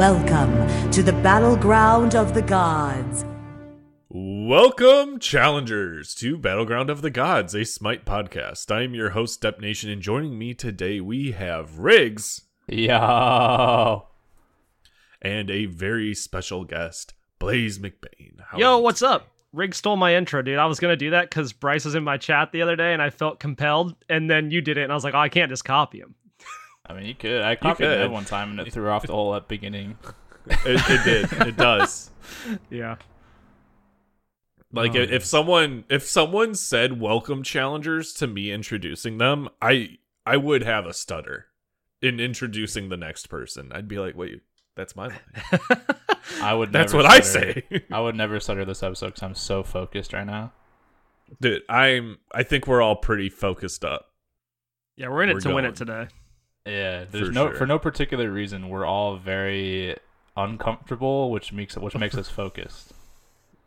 Welcome to the battleground of the gods. Welcome, challengers, to Battleground of the Gods, a Smite podcast. I'm your host, Step Nation, and joining me today we have Riggs Yo. and a very special guest, Blaze McBain. How Yo, what's up? Riggs stole my intro, dude. I was gonna do that because Bryce was in my chat the other day, and I felt compelled. And then you did it, and I was like, oh, I can't just copy him. I mean, you could. I copied could. that one time and it threw off the whole at beginning. It, it did. It does. Yeah. Like Oh, if, if someone if someone said welcome challengers to me introducing them, I I would have a stutter in introducing the next person. I'd be like, wait, that's my line. I would. That's never what I stutter- say. I would never stutter this episode because I'm so focused right now. Dude, I'm I think we're all pretty focused up. Yeah, we're in it We're to win it today. Yeah, there's For no sure. for no particular reason. We're all very uncomfortable, which makes which makes us focused.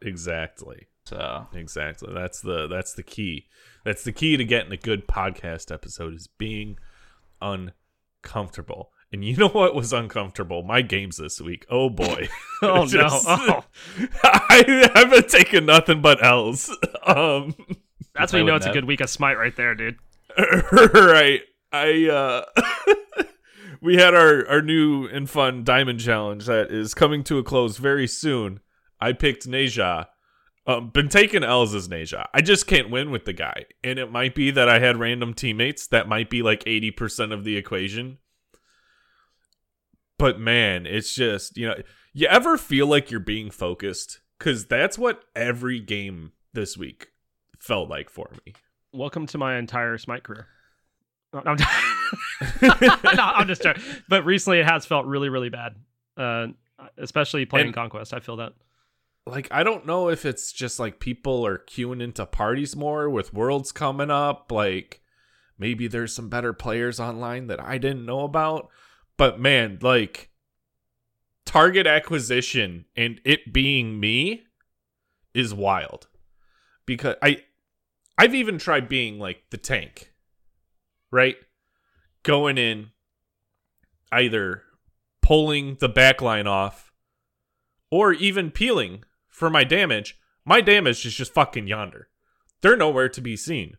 Exactly. So Exactly. That's the that's the key. That's the key to getting a good podcast episode is being uncomfortable. And you know what was uncomfortable? My games this week. Oh boy. Oh Just- no! Oh, I haven't taken nothing but L's. Um that's play when you know with it's a good week of Smite right there, dude. right. I uh we had our our new and fun diamond challenge that is coming to a close very soon. I picked Ne Zha. Um, been taking L's as Ne Zha. I just can't win with the guy. And it might be that I had random teammates. That might be like 80% of the equation. But man, it's just, you know, you ever feel like you're being focused? Because that's what every game this week felt like for me. Welcome to my entire Smite career. No, I'm, no, I'm just joking. But recently, it has felt really, really bad. Uh, especially playing And- Conquest. I feel that. like I don't know if it's just like people are queuing into parties more with worlds coming up. Like maybe there's some better players online that I didn't know about. But man, like target acquisition and it being me is wild. Because I I've even tried being like the tank. Right? Going in either pulling the back line off or even peeling for my damage, my damage is just fucking yonder. They're nowhere to be seen.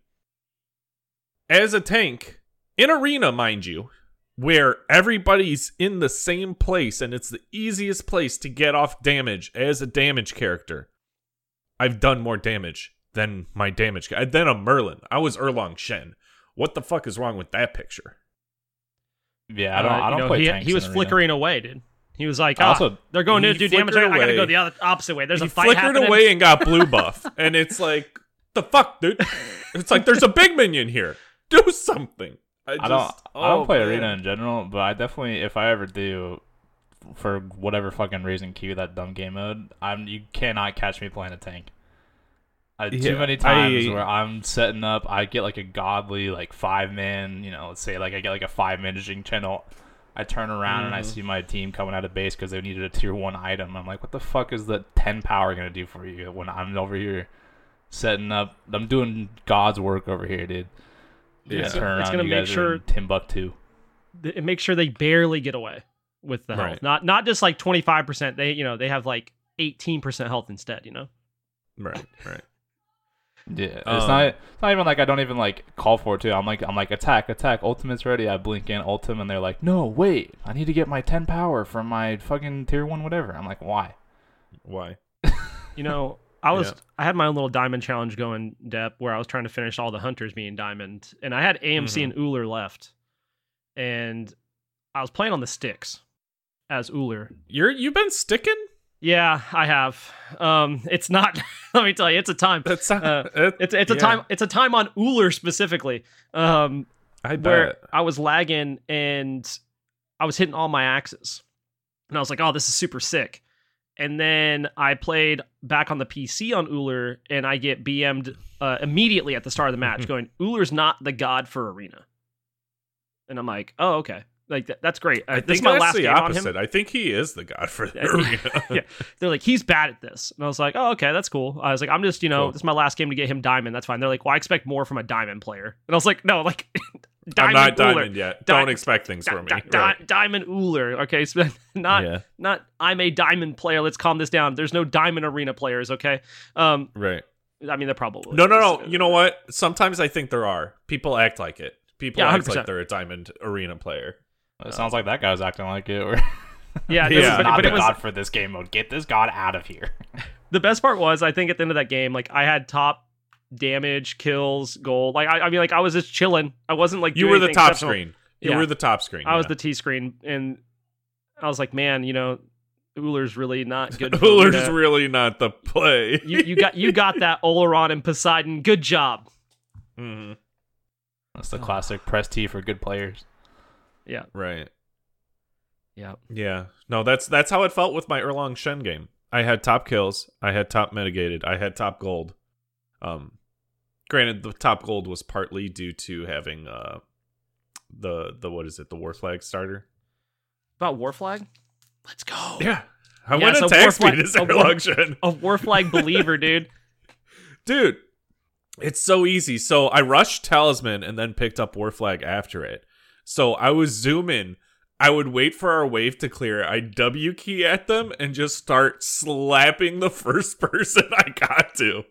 As a tank, in arena, mind you, where everybody's in the same place and it's the easiest place to get off damage as a damage character, I've done more damage than my damage. Than a Merlin. I was Erlang Shen. What the fuck is wrong with that picture? yeah, I don't. Uh, I don't know, play he, tanks he in was arena. flickering away, dude. He was like, I ah, also- they're going to do damage. I, I gotta go the other opposite way. There's he a fight flickered happening. away and got blue buff, and it's like the fuck, dude. It's like there's a big minion here. Do something. I, just, I don't. I oh, don't play man. arena in general, but I definitely, if I ever do, for whatever fucking reason, queue that dumb game mode, I'm. You cannot catch me playing a tank. I, Yeah, too many times I- where I'm setting up, I get like a godly like five man. You know, let's say like I get like a five managing channel. I turn around and I Mhm. see my team coming out of base because they needed a tier one item. I'm like, what the fuck is the ten power gonna do for you when I'm over here setting up? I'm doing God's work over here, dude. Yeah. Yeah, It's- turn it's gonna you make guys sure- in Timbuktu. th- make sure they barely get away with the health. Right. Not not just like 25%. They, you know, they have like 18% health instead, you know? Right, right. Yeah, it's Um, not. It's not even like I don't even like call for it too. I'm like, I'm like, attack, attack, ultimate's ready. I blink in ultim, and they're like, no, wait, I need to get my 10 power from my fucking tier one, whatever. I'm like, why? Why? You know, I was Yeah. I had my own little diamond challenge going, Dep, where I was trying to finish all the hunters being diamond, and I had AMC Mhm. and Ullr left, and I was playing on the sticks as Ullr. You're you've been sticking. Yeah, I have. Um, it's not. let me tell you, it's a time. That's Uh, it- It's it's a yeah, time. It's a time on Ullr specifically. Um, I where. I was lagging and I was hitting all my axes. And I was like, oh, this is super sick. And then I played back on the PC on Ullr and I get BM'd uh, immediately at the start of the match Mhm. going, Ullr's not the god for Arena. And I'm like, oh, okay. Like, that, that's great. Uh, I think my last the opposite. on him. I think he is the god for the Yeah. arena. Yeah. They're like, he's bad at this. And I was like, oh, okay, that's cool. I was like, I'm just, you know, Cool. this is my last game to get him diamond. That's fine. They're like, well, I expect more from a diamond player. And I was like, no, like, I'm not Diamond Ullr. diamond yet. Di- Don't expect things Di- from me. di- Right. Diamond Ullr. Okay, so not Yeah. not I'm a diamond player. Let's calm this down. There's no diamond arena players. Okay. Um, Right. I mean, there probably No, no, no. You know what? Sometimes I think there are. People act like it. People Yeah, act 100%. like they're a diamond arena player. It sounds like that guy was acting like it. Or Yeah, Yeah. is but, not but the it was god for this game mode. Get this god out of here. the best part was I think at the end of that game, like I had top damage, kills, gold. Like I, I mean, like I was just chilling. I wasn't like You doing were the top screen. You Yeah. were the top screen. I was the T screen, and I was like, man, you know, Ullr's really not good. for Ullr's arena. really not the play. you, you got you got that Olorun and Poseidon. Good job. Mm-hmm. That's the classic press T for good players. Yeah, Right. yeah. Yeah. No, that's that's how it felt with my Erlang Shen game. I had top kills, I had top mitigated, I had top gold. Um granted the top gold was partly due to having uh the the what is it, the war flag starter. About War Flag. Let's go. Yeah. I Yeah, went so attack war speed flag- as a war- Erlang Shen. A War Flag believer, dude. Dude, it's so easy. So I rushed Talisman and then picked up War Flag after it. So I was zooming. I would wait for our wave to clear. I W key at them and just start slapping the first person I got to.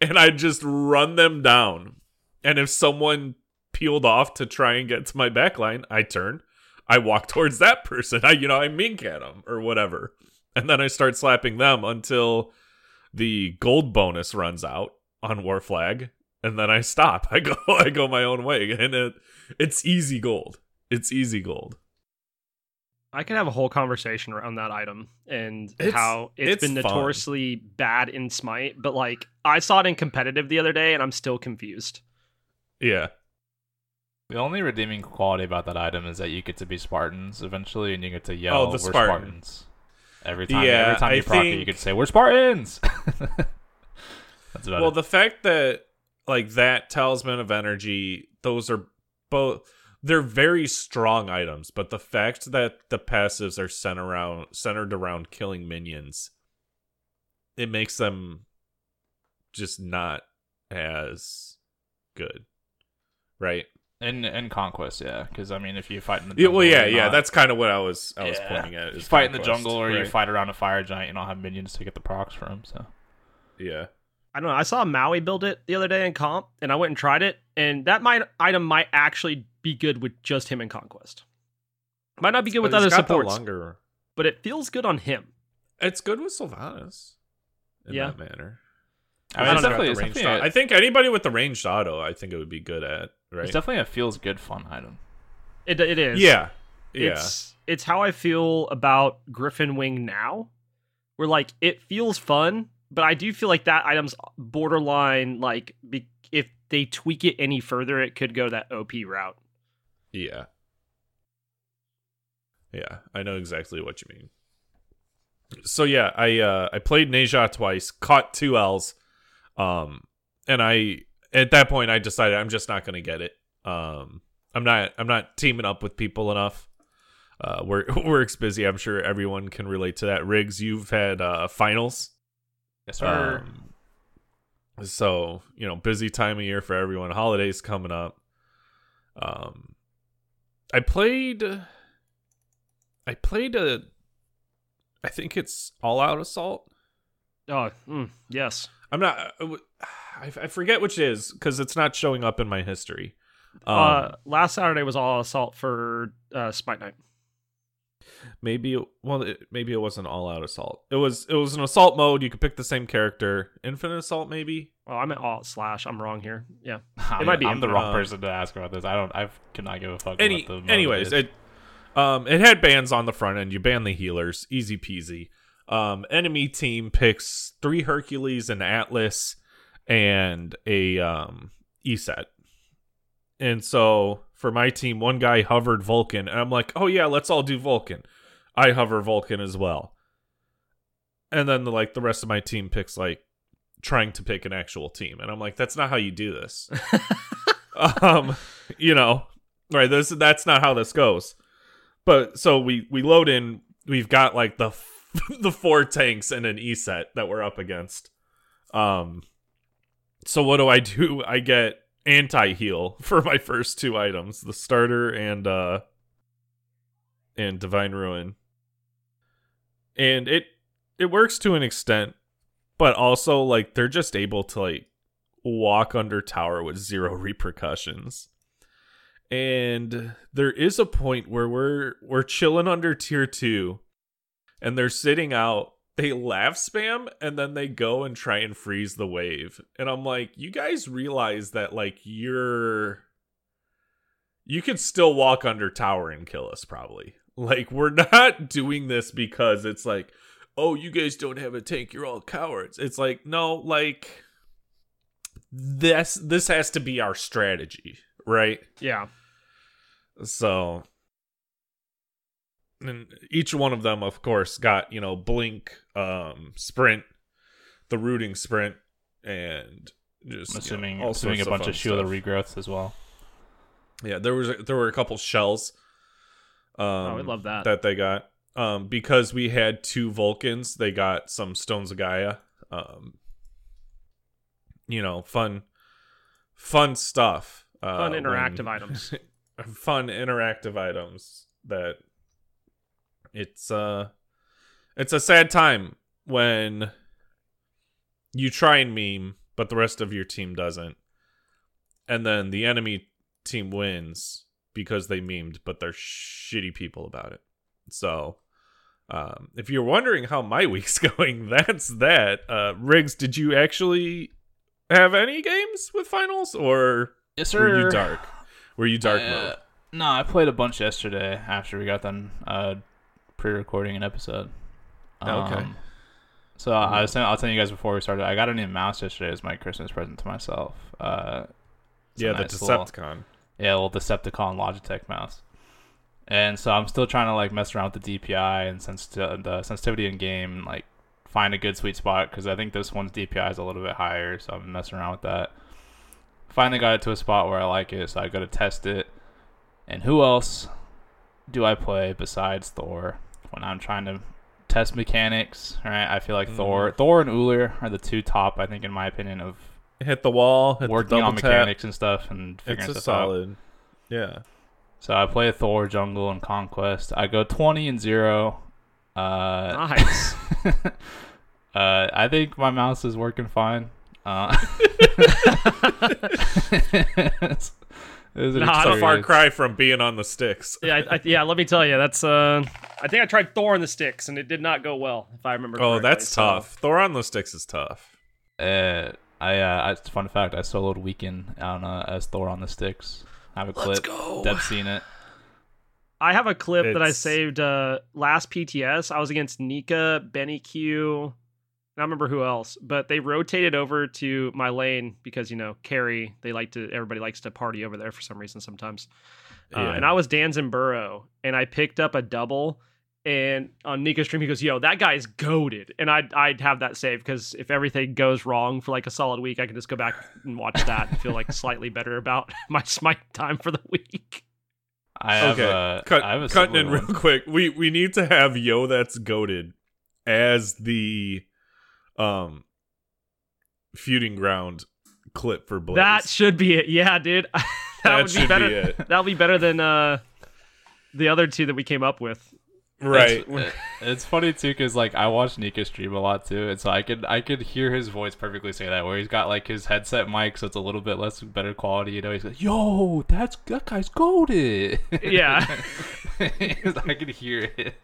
And I'd just run them down. And if someone peeled off to try and get to my backline, I turn. I walk towards that person. I, you know, I mink at them or whatever. And then I start slapping them until the gold bonus runs out on war flag and then i stop i go i go my own way and it it's easy gold it's easy gold I can have a whole conversation around that item and It's- how it's it's been fun. notoriously bad in Smite, but like I saw it in competitive the other day and I'm still confused. yeah The only redeeming quality about that item is that you get to be Spartans eventually, and you get to oh, yell, Oh, the "We're Spartan. Spartans!" Every time, Yeah, every time I you proc it, you think- could say, "We're Spartans." That's about well it. the fact that like that talisman of energy those are both they're very strong items but the fact that the passives are centered around centered around killing minions it makes them just not as good right in in conquest, yeah, because I mean, if you fight in the Yeah, jungle, well, yeah, yeah. not- That's kind of what I was I was pointing at. you Is fight in the jungle or you fight around a fire giant, you don't have minions to get the procs from. So Yeah, I don't know. I saw Maui build it the other day in comp, and I went and tried it, and that might item might actually be good with just him in conquest. Might not be good with But other he's got the supports, Longer, but it feels good on him. it's good with Sylvanus. In Yeah. that manner. I mean, I it's definitely, the it's definitely, a, I think anybody with the ranged auto, I think it would be good at. Right? it's definitely a feels good fun item. It it is. yeah, yeah. It's it's how I feel about Griffin Wing now. Where like it feels fun, but I do feel like that item's borderline like be, if they tweak it any further, it could go that OP route. Yeah. Yeah, I know exactly what you mean. So yeah, I uh I played Ne Zha twice, caught two L's. Um and I at that point I decided I'm just not to get it. Um I'm not I'm not teaming up with people enough. Uh work work's busy. I'm sure everyone can relate to that. Riggs, you've had uh finals. Yes, sir. Um, so you know, busy time of year for everyone. Holidays coming up. Um, I played. I played a. I think it's All Out Assault. Oh, mm, yes. I'm not. I forget which is because it's not showing up in my history. Um, uh, last Saturday was all assault for uh, Smite Night. Maybe well, it, maybe it wasn't All Out Assault. It was. It was an assault mode. You could pick the same character. Infinite Assault, maybe. Oh, I meant all slash. I'm wrong here. Yeah. I'm, might be I'm the wrong Um, person to ask about this. I don't. I cannot give a fuck Any, about the. anyways, it is. it um it had bans on the front end. You ban the healers, easy peasy. Um, enemy team picks three Hercules, and Atlas, and a um ESET. And so for my team, one guy hovered Vulcan, and I'm like, oh yeah, let's all do Vulcan. I hover Vulcan as well. And then the, like the rest of my team picks like trying to pick an actual team, and I'm like, that's not how you do this. um, you know, right? This that's not how this goes. But so we we load in. We've got like the the four tanks and an E set that we're up against. Um, so what do I do? I get anti heal for my first two items, the starter and uh and Divine Ruin. And it it works to an extent, but also like they're just able to like walk under tower with zero repercussions. And there is a point where we're we're chilling under tier 2 and they're sitting out they laugh spam and then they go and try and freeze the wave. And I'm like, you guys realize that like you're you could still walk under tower and kill us probably. Like we're not doing this because it's like, oh, you guys don't have a tank, you're all cowards. It's like, no, like this this has to be our strategy, right? Yeah. So and each one of them of course got, you know, blink, um, sprint, the rooting sprint and just I'm assuming you know, assuming a bunch fun of shield regrowths as well. Yeah, there was a, there were a couple shells. Um, Oh, we love that. that they got. Um, because we had two Vulcans, they got some Stones of Gaia. Um, you know, fun, fun stuff. Uh, Fun interactive when- items. fun interactive items that it's uh it's a sad time when you try and meme but the rest of your team doesn't. And then the enemy team wins because they memed but they're shitty people about it. So um if you're wondering how my week's going that's that. Uh riggs did you actually have any games with finals or Yes, were you dark? Were you dark Uh, mode? No, I played a bunch yesterday after we got done uh, pre-recording an episode. Oh, Okay. Um, so I was saying, I'll tell you guys before we started. I got a new mouse yesterday as my Christmas present to myself. Uh, yeah nice the little- decepticon yeah, little Decepticon Logitech mouse. And so I'm still trying to like mess around with the DPI and sensit- the sensitivity in game, and, like find a good sweet spot because I think this one's DPI is a little bit higher, so I'm messing around with that. Finally got it to a spot where I like it, so I go to test it. And who else do I play besides Thor when I'm trying to test mechanics? Right, I feel like Thor, Thor and Ullr are the two top, I think, in my opinion, of hit the wall hit working the on double tap. mechanics and stuff and figuring it's a stuff out. solid yeah So I play Thor, Jungle, and Conquest. I go 20 and 0. Uh, Nice. uh, I think my mouse is working fine. Uh, it's, it's an Nah, I it's don't- a far cry from being on the sticks yeah, I, I, yeah. Let me tell you, that's. Uh, I think I tried Thor on the sticks, and it did not go well, if I remember. Correctly. Oh correctly, that's so- tough thor on the sticks is tough Uh, I, uh, I, fun fact, I soloed Weekend on, uh, as Thor on the sticks. I have a clip. go. Deb's seen it. I have a clip that I saved uh, last PTS. I was against Nika, Benny Q. I don't remember who else, but they rotated over to my lane because you know carry. They like to. Everybody likes to party over there for some reason sometimes. Uh, and I was Danzin Burrow, and I picked up a double. And on Nico's stream, he goes, "Yo, that guy's goaded," and I'd I'd have that saved because if everything goes wrong for like a solid week, I can just go back and watch that and feel like slightly better about my smite time for the week. I have, okay uh, cut, I have a cutting in similar real quick we we need to have yo that's goaded as the um feuding ground clip for blaze That should be it. Yeah, dude. that, That would be should be better. it. That'll be better than uh the other two that we came up with. right It's, it's funny too because like I watch Nika stream a lot too, and so I could I could hear his voice perfectly say that where he's got like his headset mic, so it's a little bit less better quality. You know, he's like, "Yo, that's that guy's goaded." Yeah. I could hear it.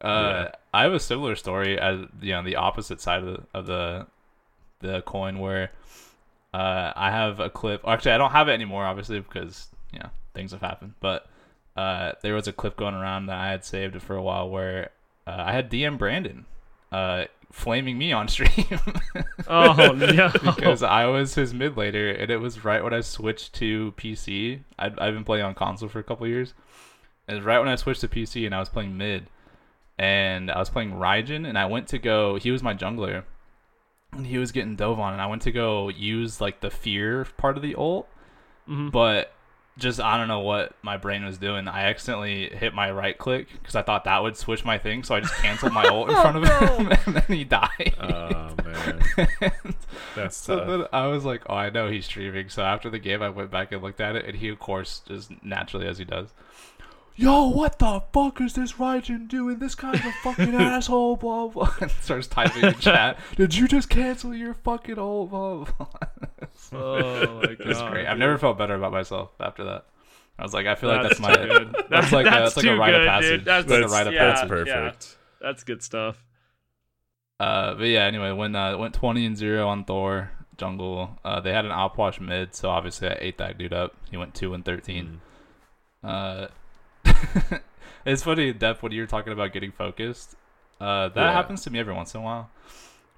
Uh, I have a similar story as you know the opposite side of the of the the coin where uh, I have a clip. Actually, I don't have it anymore, obviously, because you know things have happened. But uh, there was a clip going around that I had saved for a while where uh, I had DM Brandon uh, flaming me on stream Oh no. because I was his mid later, and it was right when I switched to PC. I'd, I've been playing on console for a couple years. and right when I switched to PC, and I was playing mid, and I was playing Raijin, and I went to go. He was my jungler, and he was getting dove on, and I went to go use like the fear part of the ult, Mhm. but just I don't know what my brain was doing. I accidentally hit my right click because I thought that would switch my thing, so I just canceled my ult in front of him, and then he died. Oh man, that's so tough. then I was like, oh, I know he's streaming. So after the game, I went back and looked at it, and he, of course, just naturally as he does. Yo, what the fuck is this Raijin doing? This guy's a fucking asshole, blah blah. And starts typing in chat. Did you just cancel your fucking ult, blah blah? Oh my It was god. great. I've never felt better about myself after that. I was like, I feel like that's, That's my too good. that's like a, That's that's like a too rite of passage. dude. That's- That's, like a rite of yeah. That's passage. perfect. That's good stuff. Uh, but yeah, anyway, when uh, went twenty and zero on Thor jungle, uh, they had an outwash mid, so obviously I ate that dude up. He went two and thirteen. Mm. Uh, it's funny, Dep, when you're talking about getting focused. Uh, that Yeah. happens to me every once in a while,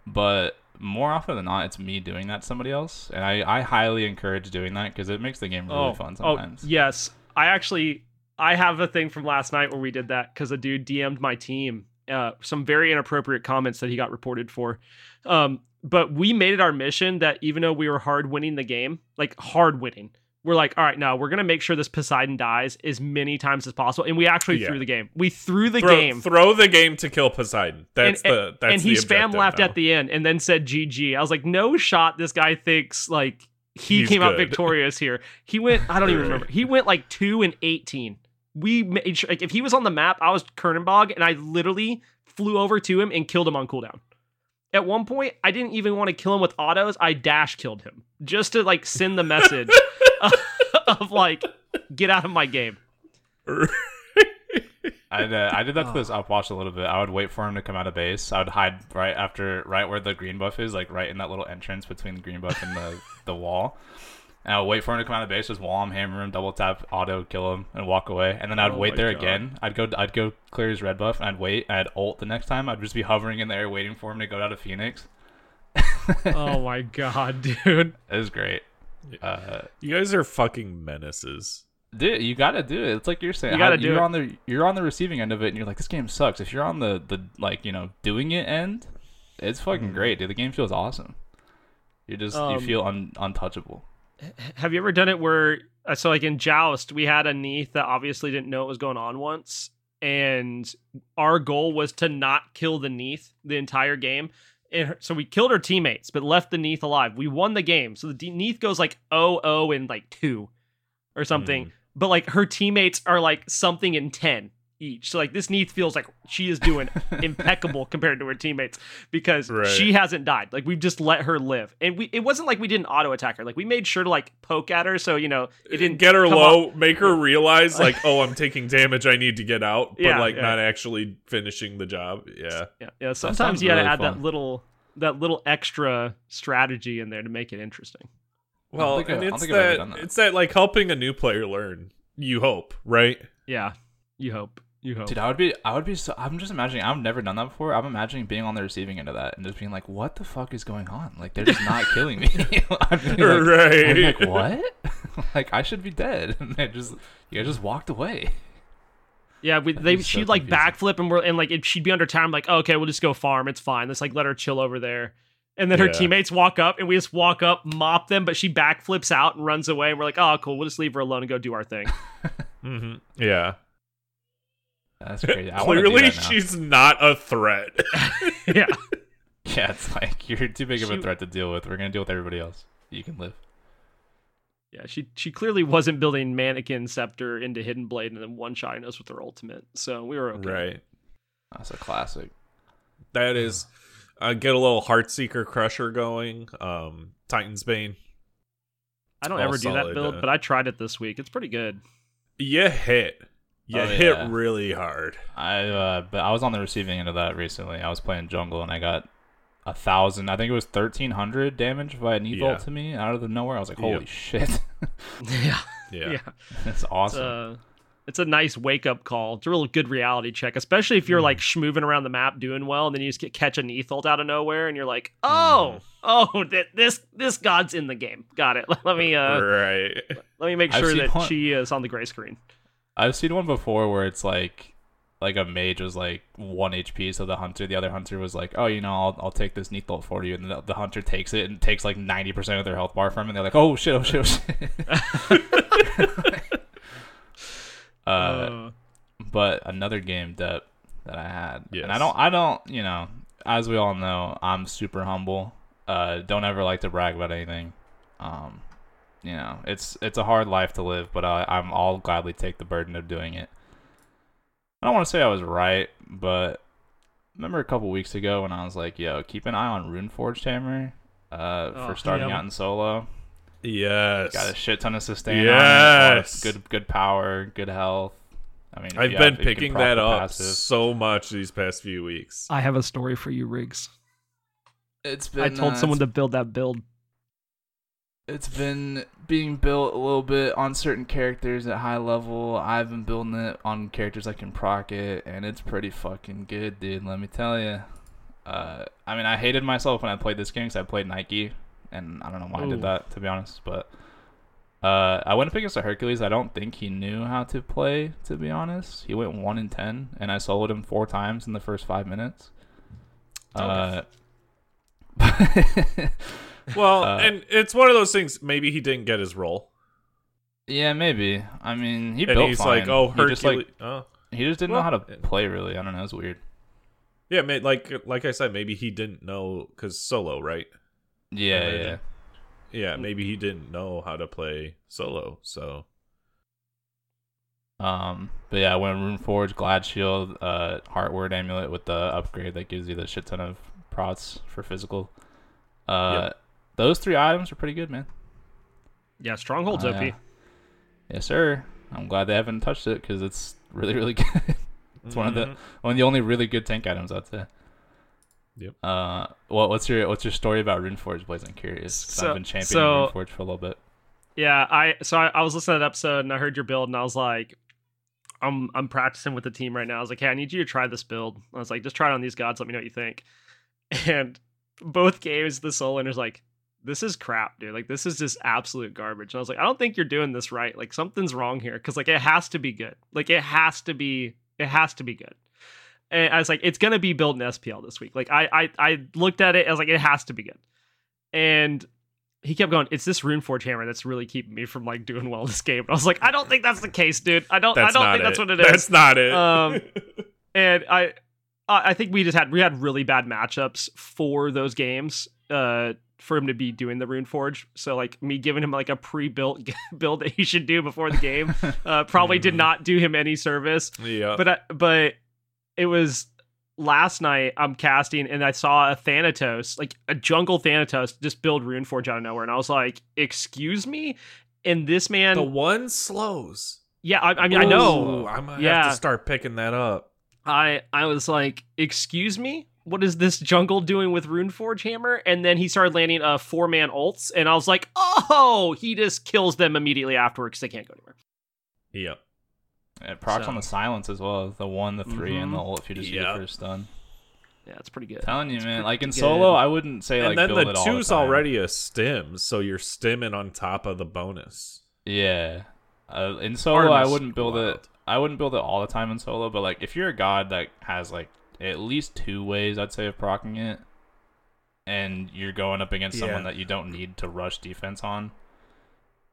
but more often than not, it's me doing that to somebody else, and I, I highly encourage doing that because it makes the game really oh, fun oh, yes. I actually I have a thing from last night where we did that because a dude DM'd my team uh, some very inappropriate comments that he got reported for. Um, but we made it our mission that even though we were hard winning the game, like hard winning, we're like, all right, now we're gonna make sure this Poseidon dies as many times as possible, and we actually Yeah. threw the game. We threw the throw, game. throw the game to kill Poseidon. That's and, the that's and he spam laughed now. at the end and then said GG. I was like, no shot. This guy thinks like he He's came out victorious here. He went. I don't even remember. He went like two and eighteen. We made sure, like if he was on the map, I was Chernobog, and I literally flew over to him and killed him on cooldown. At one point, I didn't even want to kill him with autos. I dash killed him just to like send the message of like get out of my game. I uh, I did that to this Upwatch a little bit. I would wait for him to come out of base. I would hide right after, right where the green buff is, like right in that little entrance between the green buff and the, the wall. And I would wait for him to come out of base, just wall him, hammer him, double tap, auto kill him, and walk away. And then I'd Oh wait there God. again. I'd go I'd go clear his red buff, and I'd wait. And I'd ult the next time. I'd just be hovering in the air, waiting for him to go down to Phoenix. oh my god, dude! It was great. Uh, You guys are fucking menaces. Dude, you gotta do it. It's like you're saying. You gotta I- do you're it. on the you're on the receiving end of it, and you're like, this game sucks. If you're on the the like you know doing it end, it's fucking Mm-hmm. great, dude. The game feels awesome. You just you Um, feel un, untouchable. Have you ever done it where uh, so like in Joust we had a Neith that obviously didn't know what was going on once, and our goal was to not kill the Neith the entire game. Her- so we killed her teammates, but left the Neith alive. We won the game. So the Neith goes like 0-0 and like two or something. Hmm. But like her teammates are like something in ten each. So like this Neith feels like she is doing impeccable compared to her teammates because Right. she hasn't died. Like we've just let her live, and we it wasn't like we didn't auto attack her. Like we made sure to like poke at her, so you know it didn't get her low, up- make her realize like, oh, I'm taking damage. I need to get out, but Yeah, like yeah. not actually finishing the job. Yeah, Yeah, yeah. Sometimes sounds you got to really add that little that little extra strategy in there to make it interesting. well, I- and I it's think I've ever that, that. it's that like helping a new player learn. You hope, right? Yeah, you hope. You hope. Dude, I would be I would be so I'm just imagining I've never done that before. I'm imagining being on the receiving end of that and just being like, what the fuck is going on? Like they're just not killing me. I'm like, right. I'm like, what? like I should be dead. And they just you guys just walked away. Yeah, we, they so she'd like confusing. backflip and we're and like if she'd be under time, like oh, okay, we'll just go farm. It's fine. Let's like let her chill over there. And then her Yeah. teammates walk up and we just walk up, mop them, but she backflips out and runs away. And we're like, oh, cool. We'll just leave her alone and go do our thing. hmm Yeah. That's crazy. I wanna Clearly, that she's not a threat. yeah, Yeah, it's like you're too big of a She- threat to deal with. We're gonna deal with everybody else. You can live. yeah. She she clearly wasn't building Manikin Scepter into hidden blade and then one shotting us with her ultimate. So we were okay. Right. That's a classic. That is. Uh, get a little Heartseeker Crusher going. Um, Titan's Bane. I don't All ever do that build, uh, but I tried it this week. It's pretty good. You hit. You Oh, hit yeah. really hard. I uh, but I was on the receiving end of that recently. I was playing jungle and I got a thousand. I think it was thirteen hundred damage by a knee Yeah. bolt to me out of the nowhere. I was like, Yep. holy shit, yeah, Yeah. yeah. that's It's awesome. it's a nice wake up call. It's a real good reality check, especially if you're Mm. like schmoving around the map doing well, and then you just get catch a Neathult out of nowhere, and you're like, oh, oh, th- this this god's in the game. Got it. Let me uh, right. let me make sure that one- she is on the gray screen. I've seen one before where it's like like a mage was like one HP, so the hunter, the other hunter was like, "Oh, you know, I'll, I'll take this neat bolt for you," and the, the, hunter takes it and takes like ninety percent of their health bar from, it, and they're like, "Oh shit, oh shit, oh shit." uh, uh, but another game that that I had, yes. and I don't, I don't, you know, as we all know, I'm super humble. Uh, don't ever like to brag about anything. Um, you know, it's it's a hard life to live, but I, I'm I'll gladly take the burden of doing it. I don't want to say I was right, but remember a couple weeks ago when I was like, "Yo, keep an eye on Runeforged Hammer uh, Oh, for starting yeah. out in solo." Yes. Got a shit ton of sustain. on it, a lot of Yes. good good power, good health. I mean, I've been have- picking that up passive. so much these past few weeks. I have a story for you, Riggs. It's I been. I told uh, someone to build that build. It's been being built a little bit on certain characters at high level. I've been building it on characters I can proc it, and it's pretty fucking good, dude. Let me tell you. Uh, I mean, I hated myself when I played this game because I played Nike, and I don't know why I did that to be honest. But uh, I went up against a Hercules. I don't think he knew how to play. To be honest, he went one in ten, and I soloed him four times in the first five minutes. Uh, Well, Uh, and it's one of those things. Maybe he didn't get his role, yeah, maybe. I mean, he and built he's fine. like, "Oh, he Hercules." just like oh, He just didn't Well, know how to play really. I don't know. It's weird. yeah, like like I said, maybe he didn't know because solo, right? Yeah, yeah. Yeah, maybe he didn't know how to play solo. So Um, but yeah, I went Runeforge, Glad Shield, uh, Heartward Amulet with the upgrade that gives you the shit ton of prots for physical. Uh, Yep. Those three items are pretty good, man. Yeah, Stronghold's Uh, OP. yeah. Yes, sir. I'm glad they haven't touched it because it's really, really good. it's one of the Mhm. one of the only really good tank items, I'd say. Yep. Uh, what what's your what's your story about Runeforge, Blaze? I'm curious. So- I've been championing so- Runeforge for a little bit. Yeah, I so I, I was listening to that episode and I heard your build and I was like, I'm I'm practicing with the team right now. I was like, hey, I need you to try this build. I was like, just try it on these gods. Let me know what you think. And both games, the soul ender's like, this is crap, dude. Like this is just absolute garbage. And I was like, I don't think you're doing this right. Like something's wrong here because like it has to be good. Like it has to be it has to be good. And I was like, it's gonna be built in SPL this week. Like I I I looked at it. I was like, it has to be good. And he kept going. It's this Runeforge hammer that's really keeping me from like doing well in this game. And I was like, I don't think that's the case, dude. I don't. that's I don't think it. that's what it is. That's not it. Um, and I, I I think we just had we had really bad matchups for those games. Uh, for him to be doing the rune forge so like me giving him like a pre-built build that he should do before the game, uh, probably did not do him any service yeah. but I, but it was last night I'm casting and I saw a Thanatos, like a jungle Thanatos, just build rune forge out of nowhere, and I was like, "Excuse me." And this man, the one slows. yeah, I, I mean, I know, Ooh, I might have Yeah. to start picking that up. I I was like, "Excuse me." What is this jungle doing with Runeforge Hammer? And then he started landing a four man ults, and I was like, "Oh!" He just kills them immediately afterwards because they can't go anywhere. Yep. It procs So- on the silence as well. The one, the 3 and the Mhm. ult if you just Yeah. get it for a stun. Yeah, it's pretty good. Telling you, man. Like in good. solo, I wouldn't say and like then build the it all two's the already a stim, so you're stimming on top of the bonus. Yeah. Uh, in solo, I wouldn't build wild. it. I wouldn't build it all the time in solo, but like if you're a god that has like at least two ways, I'd say of procking it, and you're going up against someone Yeah. that you don't need to rush defense on,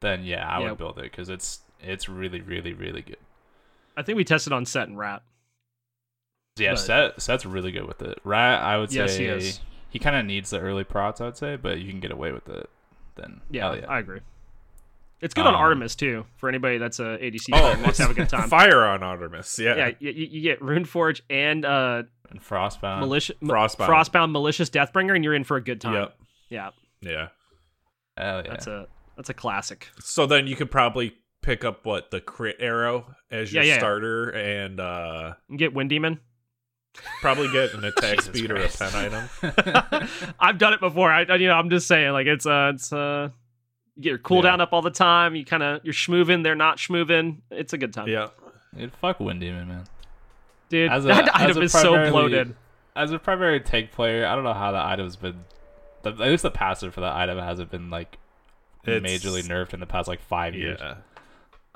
then yeah, I Yeah. would build it because it's it's really really really good. I think we tested on set and rat. Yeah, But- Set Set's really good with it. Rat, I would say Yes, he is. he kind of needs the early prots, I'd say, but you can get away with it. Then Yeah, yeah. I agree. It's good on Um, Artemis too. For anybody that's a ADC player, wants to have a good time. Fire on Artemis. Yeah. yeah, you, you get Runeforge and uh, and Frostbound. malicious Frostbound. Frostbound malicious Deathbringer, and you're in for a good time. Yep. Yeah, Yeah. Hell yeah. that's a that's a classic. So then you could probably pick up what the crit arrow as your Yeah, yeah. starter and uh get Wind Demon. probably get an attack Jesus speed or a pen item. I've done it before. I, I- you know I'm just saying like it's uh it's uh you get your cooldown up all the time. You kind of you're schmooving. They're not schmooving. It's a good time. Yeah. Dude, fuck Wind Demon, man. dude. As a- that as item a is so primarily- bloated. As a primary tank player, I don't know how the item's been. The, at least the passive for that item hasn't been like It's- majorly nerfed in the past like five years.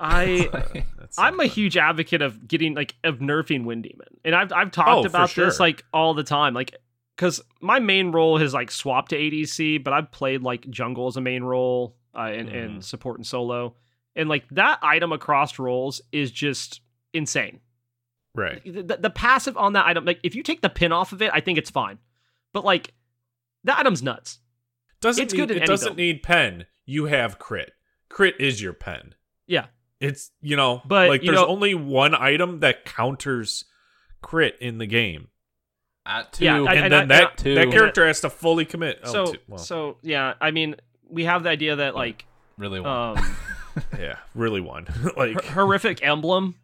I That's I'm a something. huge advocate of getting like of nerfing Wind Demon, and I've I've talked Oh, for about this like all the time, like because my main role has like swapped to ADC, but I've played like jungle as a main role uh, and Mm-hmm. and support and solo, and like that item across roles is just insane. Right. the, the passive on that item, like if you take the pin off of it, I think it's fine. But like that item's nuts. Doesn't It's need, good in it any doesn't build. need pen. You have crit. Crit is your pen. Yeah. It's you know, But, like there's know- only one item that counters crit in the game, At two, Yeah, I- and and then I- that two. that character has to fully commit. Oh, So two- well, so yeah, I mean, we have the idea that like really want. um yeah, really one. like Hor- horrific emblem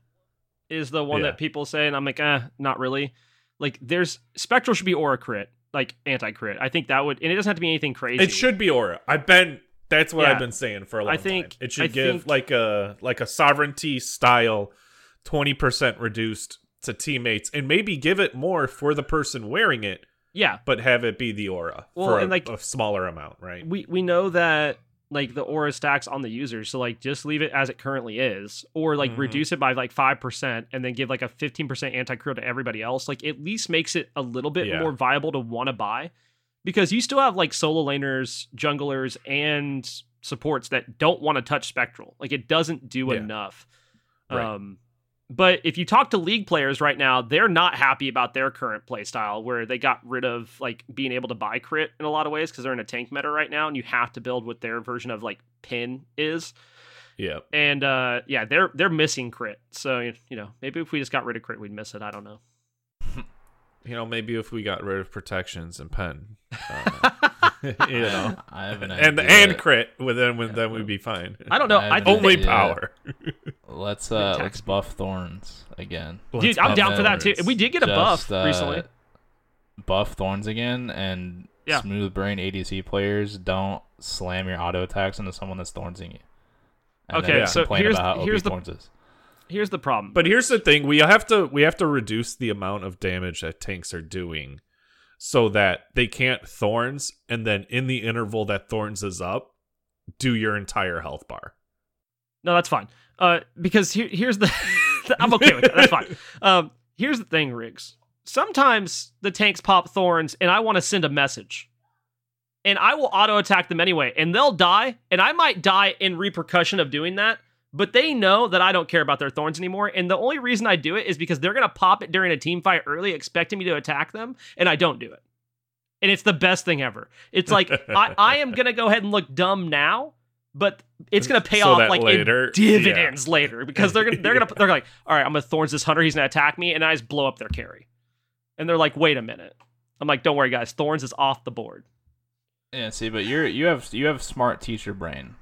is the one Yeah. that people say, and I'm like, eh, not really. Like, there's spectral should be aura crit, like anti crit. I think that would, and it doesn't have to be anything crazy. it should be aura. I've been. That's what Yeah. I've been saying for a long I think- time. It should I give think- like a like a sovereignty style, twenty percent reduced to teammates, and maybe give it more for the person wearing it, Yeah, but have it be the aura Well, for a, like- a smaller amount, right? we we know that like the aura stacks on the user, so like just leave it as it currently is, or like Mhm. reduce it by like five percent, and then give like a fifteen percent anti crit to everybody else. Like, at least makes it a little bit Yeah. more viable to want to buy, because you still have like solo laners, junglers, and supports that don't want to touch spectral. Like, it doesn't do Yeah. enough. Right. Um, but if you talk to league players right now, they're not happy about their current playstyle where they got rid of like being able to buy crit in a lot of ways because they're in a tank meta right now and you have to build what their version of like pin is. yeah. And uh yeah, they're they're missing crit. So you know, maybe if we just got rid of crit, we'd miss it. I don't know. You know, maybe if we got rid of protections and pen, uh, you know, I have an and idea. and crit, well, then we- then we'd be fine. I don't know. I I, have think an Only idea. power. Let's uh, Tax let's buff thorns again. dude, Let's I'm down for that too. We did get a buff Just, uh, recently. Buff thorns again, and Yeah. smooth brain ADC players don't slam your auto attacks into someone that's thornsing you. And Okay, then so complain here's- about how here's OP the- thorns is. Here's the problem. But here's the thing: we have to we have to reduce the amount of damage that tanks are doing, so that they can't thorns, and then in the interval that thorns is up, do your entire health bar. No, that's fine. Uh, because here, here's the, I'm okay with that. That's fine. Um, here's the thing, Riggs. Sometimes the tanks pop thorns, and I want to send a message, and I will auto attack them anyway, and they'll die, and I might die in repercussion of doing that. But they know that I don't care about their thorns anymore, and the only reason I do it is because they're gonna pop it during a team fight early, expecting me to attack them, and I don't do it. And it's the best thing ever. It's like I, I am gonna go ahead and look dumb now, but it's gonna pay So off that like in later- dividends later because they're gonna they're gonna they're like, all right, I'm gonna thorns this hunter, he's gonna attack me, and I just blow up their carry. And they're like, wait a minute. I'm like, don't worry, guys, thorns is off the board. Yeah, see, but you're you have you have smart teacher brain,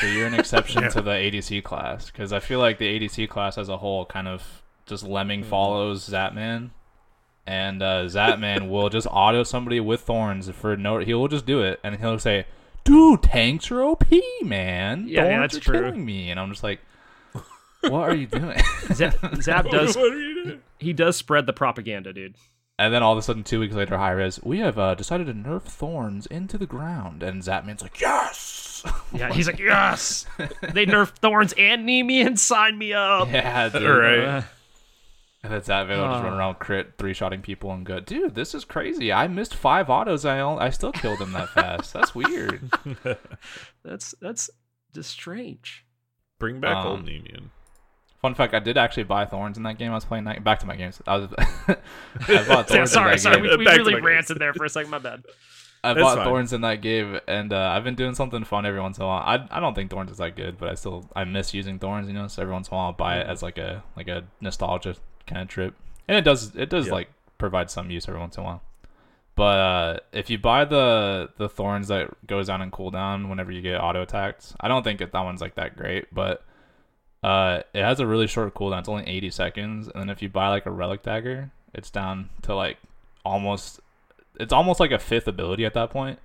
so you're an exception Yeah. to the ADC class because I feel like the ADC class as a whole kind of just lemming follows Zapman, and uh, Zapman will just auto somebody with thorns for no. He will just do it, and he'll say, "Dude, tanks are OP, man. Yeah, yeah, that's are true. killing me," and I'm just like, "What are you doing?" Zap, Zap does What are you doing? he does spread the propaganda, dude. And then all of a sudden, two weeks later, Hi-Rez, we have uh, decided to nerf thorns into the ground, and Zapman's like, "Yes." Yeah, he's like, yes, they nerfed thorns and Nemean, sign me up. Yeah, dude. Right. Uh, And that's that. They'll just Uh. run around crit three shotting people and go, dude, this is crazy. I missed five autos. I only, I still killed them that fast. That's weird. that's that's just strange. Bring back Um, old Nemean. Fun fact: I did actually buy thorns in that game. I was playing that. Back to my games. I was. I bought thorns Yeah, in sorry, that sorry, game. we, we really my games. ranted there for a second. My bad. I That's bought fine. thorns in that game, and uh, I've been doing something fun every once in a while. I I don't think thorns is that good, but I still I miss using thorns. You know, so every once in a while I'll buy it as like a like a nostalgia kind of trip, and it does it does Yeah. like provide some use every once in a while. But uh, if you buy the the thorns that goes down and cooldown whenever you get auto attacked, I don't think that that one's like that great, but uh, it has a really short cooldown. It's only 80 seconds, and then if you buy like a relic dagger, it's down to like almost it's almost like a fifth ability at that point,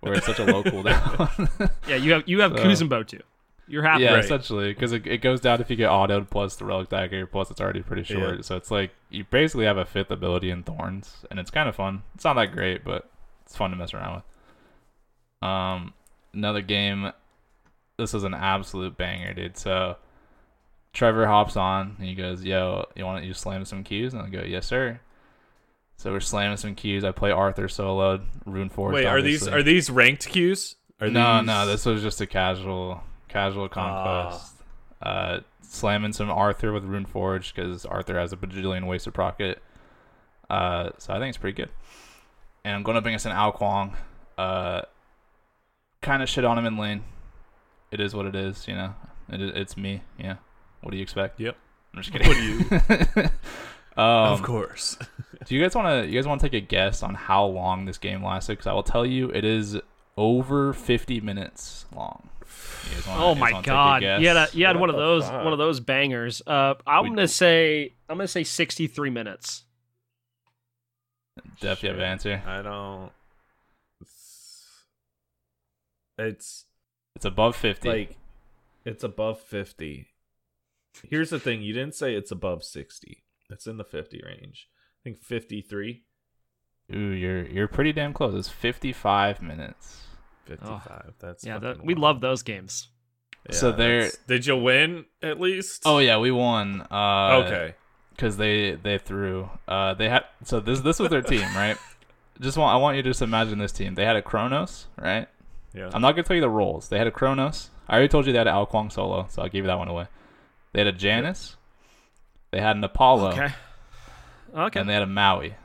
where it's such a low cooldown. Yeah, you have you have So- Kuzenbo too. You're happy. yeah, Right. essentially, because it, it goes down if you get autoed plus the relic dagger plus it's already pretty short. Yeah. So it's like you basically have a fifth ability in thorns, and it's kind of fun. It's not that great, but it's fun to mess around with. Um, another game. This is an absolute banger, dude. So Trevor hops on and he goes, "Yo, you want to you slam some keys?" And I go, "Yes, sir." So we're slamming some keys. I play Arthur solo, Rune Forge. Wait, are these are these ranked queues? Are no, these... no. This was just a casual, casual conquest. Uh, slamming some Arthur with Rune Forge because Arthur has a bajillion wasted to proc it. Uh, so I think it's pretty good. And I'm going to bring us an Ao Kuang. Uh, kind of shit on him in lane. It is what it is, you know. It, it's me, yeah. What do you expect? Yep. I'm just kidding. What do you? um, of course. do you guys want to? You guys want to take a guess on how long this game lasted? Because I will tell you, it is over 50 minutes long. Wanna- Oh my wanna take a god! guess? You had a, you had What one of those fuck? one of those bangers. Uh, I'm We- gonna say I'm gonna say 63 minutes. Def, you have an answer? I don't. It's It's above 50. like it's above fifty. Here's the thing: you didn't say it's above sixty. It's in the fifty range. I think fifty-three. Ooh, you're you're pretty damn close. It's 55 minutes. 55. That's Yeah, that, we love those games. So there- Did you win at least? Oh yeah, we won. Uh, okay. because they they threw. Uh, they had so this this was their team, right? Just want I want you to just imagine this team. They had a Kronos, right? Yeah. I'm not gonna tell you the roles. They had a Kronos. I already told you they had an Ao Kuang solo, so I'll give you that one away. They had a Janus. They had an Apollo, Okay. Okay. and they had a Maui.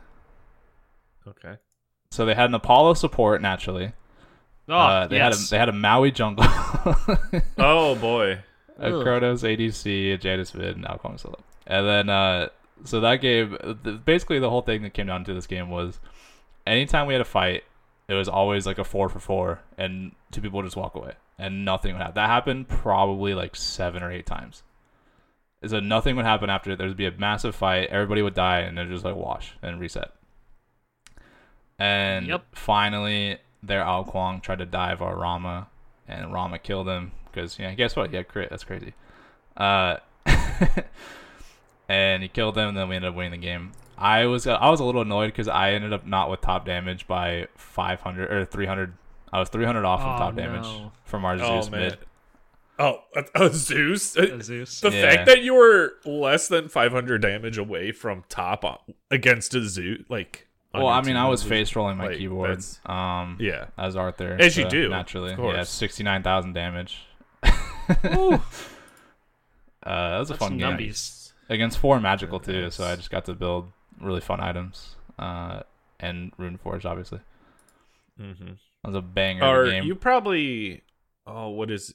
okay. So they had an Apollo support naturally. oh, uh, they had a yes. they had a Maui jungle, Oh boy. a Ugh. Kronos ADC, a Janus mid, and Kuang solo. And then uh, so that game, basically the whole thing that came down to this game was, anytime we had a fight, it was always like a four for four, and two people would just walk away, and nothing would happen. That happened probably like seven or eight times. So nothing would happen after it. there would be a massive fight, everybody would die, and then just like wash and reset. And Yep. finally, their Ao Kuang tried to dive our Rama, and Rama killed him because yeah, guess what? Yeah, crit. That's crazy. Uh, and he killed them, and then we ended up winning the game. I was I was a little annoyed because I ended up not with top damage by 500 or 300. I was 300 off from Oh, top damage from our Oh Zeus man. mid. Oh, uh, uh, Zeus. Uh, Uh, Zeus. The Yeah. fact that you were less than 500 damage away from top on, against a Zeus, like. Well, I mean, I was face rolling my like, keyboard. Um, Yeah. as Arthur, As you do, naturally. of Yeah, 69,000 damage. Uh, that was a that's fun game numbies. against four magical too. Nice. So I just got to build really fun items. Uh, and Rune Forge, obviously. Mm-hmm. That was a banger of Or a game. you probably. Oh, what is.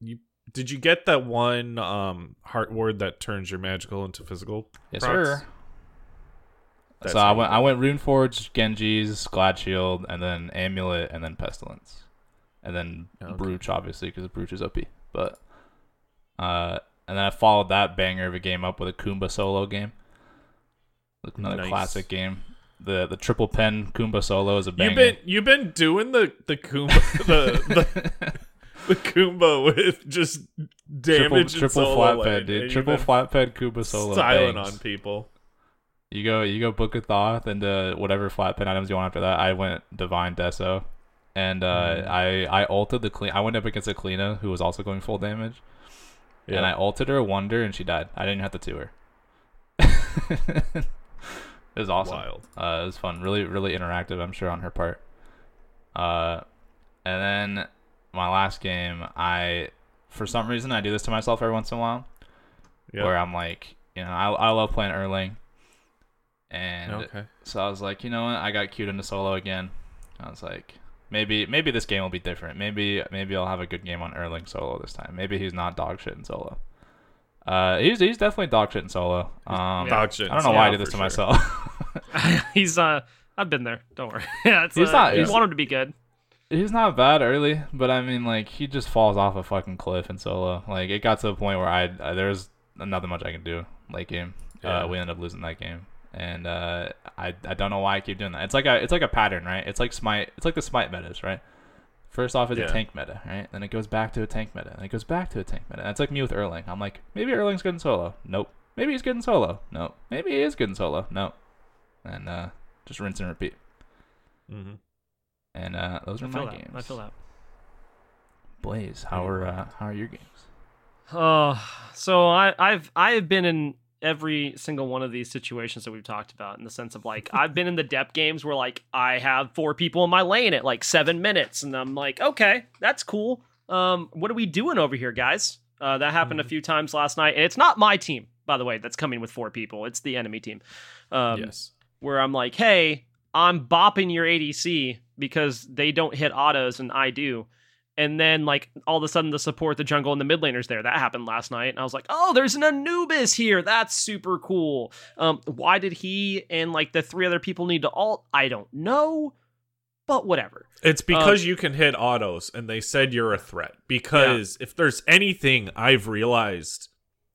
You Did you get that one um Heartward that turns your magical into physical? yes, procs? sir. That's so I went I went Runeforge, Genji's, Glad Shield, and then Amulet, and then Pestilence, and then Okay. Brooch obviously because Brooch is OP. But uh, and then I followed that banger of a game up with a Kumba solo game. Another Nice. classic game. The the triple pen Kumba solo is a banger. You've been you've been doing the the Kumba the, the the Kumba with just triple damage and triple solo flat lane, dude. Triple been flat ped Kumba solo. styling bangs. on people. You go, you go book a Thoth into whatever flat pin items you want after that. I went Divine Deso, and uh, Mhm. I I ulted the clean. I went up against a Kalina who was also going full damage, and I ulted her Wonder, and she died. I didn't have to two her. it was awesome. Wild. Uh, it was fun. Really, really interactive. I'm sure on her part. Uh, and then my last game, I for some reason I do this to myself every once in a while Yeah. where I'm like, you know, I, I love playing Erlang. And okay. so I was like, you know what? I got cued into solo again. I was like, maybe maybe this game will be different. Maybe maybe I'll have a good game on Erlang solo this time. Maybe he's not dog shit in solo. Uh, he's he's definitely dog shit in solo. Um, Dog shit. I don't know why I Yeah, did this to sure. myself. he's uh, I've been there. Don't worry. yeah, it's, He's uh, not- You he's- want him to be good. He's not bad early, but I mean, like he just falls off a fucking cliff in solo. Like it got to a point where I, there's nothing much I can do late game. Yeah. Uh, we end up losing that game, and uh, I I don't know why I keep doing that. It's like a it's like a pattern, right? It's like smite. It's like the smite metas, right? First off, it's Yeah. a tank meta, right? Then it goes back to a tank meta, and it goes back to a tank meta. That's like me with Erlang. I'm like, maybe Erlang's good in solo. Nope. Maybe he's good in solo. Nope. Maybe he is good in solo. Nope. And uh, just rinse and repeat. Mm-hmm. And uh, those I are my that. games. I feel that. Blaze, how are uh, how are your games? Oh, so I, I've I have been in every single one of these situations that we've talked about in the sense of like I've been in the depth games where like I have four people in my lane at like seven minutes and I'm like okay that's cool um what are we doing over here guys Uh, that happened a Mhm. few times last night, and it's not my team, by the way, that's coming with four people. It's the enemy team. Um, yes. Where I'm like, hey, I'm bopping your ADC because they don't hit autos and I do. And then, like, all of a sudden, the support, the jungle, and the mid laner's there. That happened last night. And I was like, oh, there's an Anubis here. That's super cool. Um, why did he and, like, the three other people need to alt? I don't know. But whatever. It's because you can hit autos, and they said you're a threat. Because if there's anything I've realized,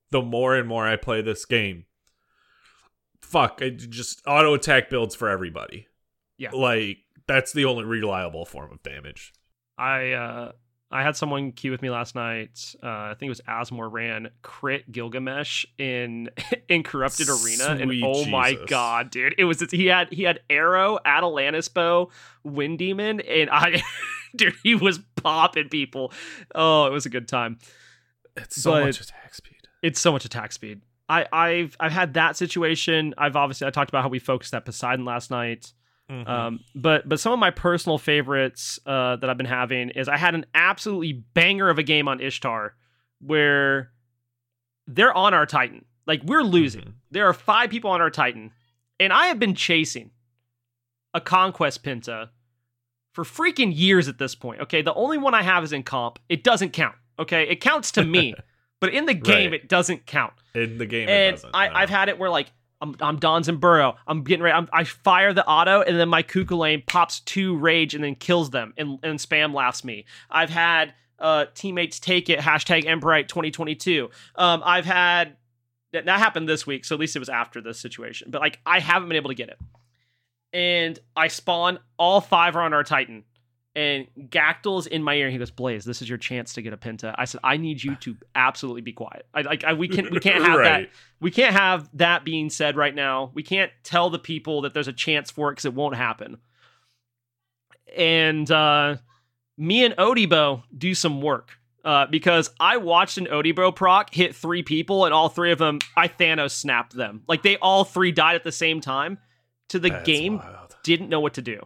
the more and more I play this game, fuck, it just auto attack builds for everybody. Yeah. like that's the only reliable form of damage. I uh I had someone queue with me last night. Uh, I think it was Asmore ran crit Gilgamesh in in corrupted arena, and Sweet oh my god, dude! It was he had he had arrow, Atalanta's bow, Wind Demon, and I, dude, he was popping people. Oh, it was a good time. It's so But- much attack speed. It's so much attack speed. I, I've I've had that situation. I've obviously I talked about how we focused at Poseidon last night. Mhm. Um, but but some of my personal favorites uh, that I've been having is I had an absolutely banger of a game on Ishtar where they're on our Titan. Like we're losing. Mhm. There are five people on our Titan, and I have been chasing a conquest Penta for freaking years at this point. Okay, the only one I have is in comp. It doesn't count. Okay, it counts to me, but in the game Right. it doesn't count in the game, it and doesn't. I, no. I've had it where like I'm, Dons and Burrow. I'm getting ready. I'm, I fire the auto, and then my Cu Chulainn pops two rage and then kills them, and, and spam laughs me. I've had uh, teammates take it. Hashtag Emperite 2022. Um, I've had that, that happened this week, so at least it was after this situation. But like I haven't been able to get it, and I spawn all five are on our Titan. And Gactel's in my ear. And he goes, "Blaze, this is your chance to get a Penta." I said, "I need you to absolutely be quiet. I like I, we can we can't have that we can't have that being said right now. We can't tell the people that there's a chance for it because it won't happen. And uh, me and Odibo do some work uh, because I watched an Odibo proc hit three people, and all three of them, I Thanos snapped them. Like they all three died at the same time. To the That's game, wild. didn't know what to do.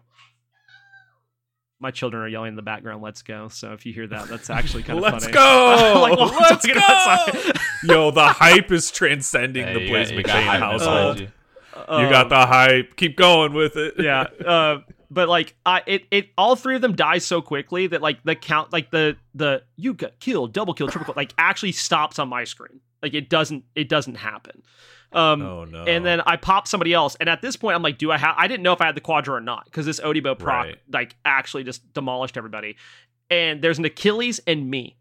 My children are yelling in the background, "Let's go!" So if you hear that, that's actually kind of Let's funny. go! Like, while I'm Let's go! Yo, the hype is transcending Hey, the you Blaze got- you got household. behind you. you got the hype. Keep going with it. yeah uh but like i it, it all three of them die so quickly that like the count like the the you got killed double kill triple kill like actually stops on my screen like it doesn't it doesn't happen um Oh no. and then I pop somebody else, and at this point, I'm like, "Do I have?" I didn't know if I had the Quadra or not because this Odibo proc Right. like actually just demolished everybody. And there's an Achilles and me,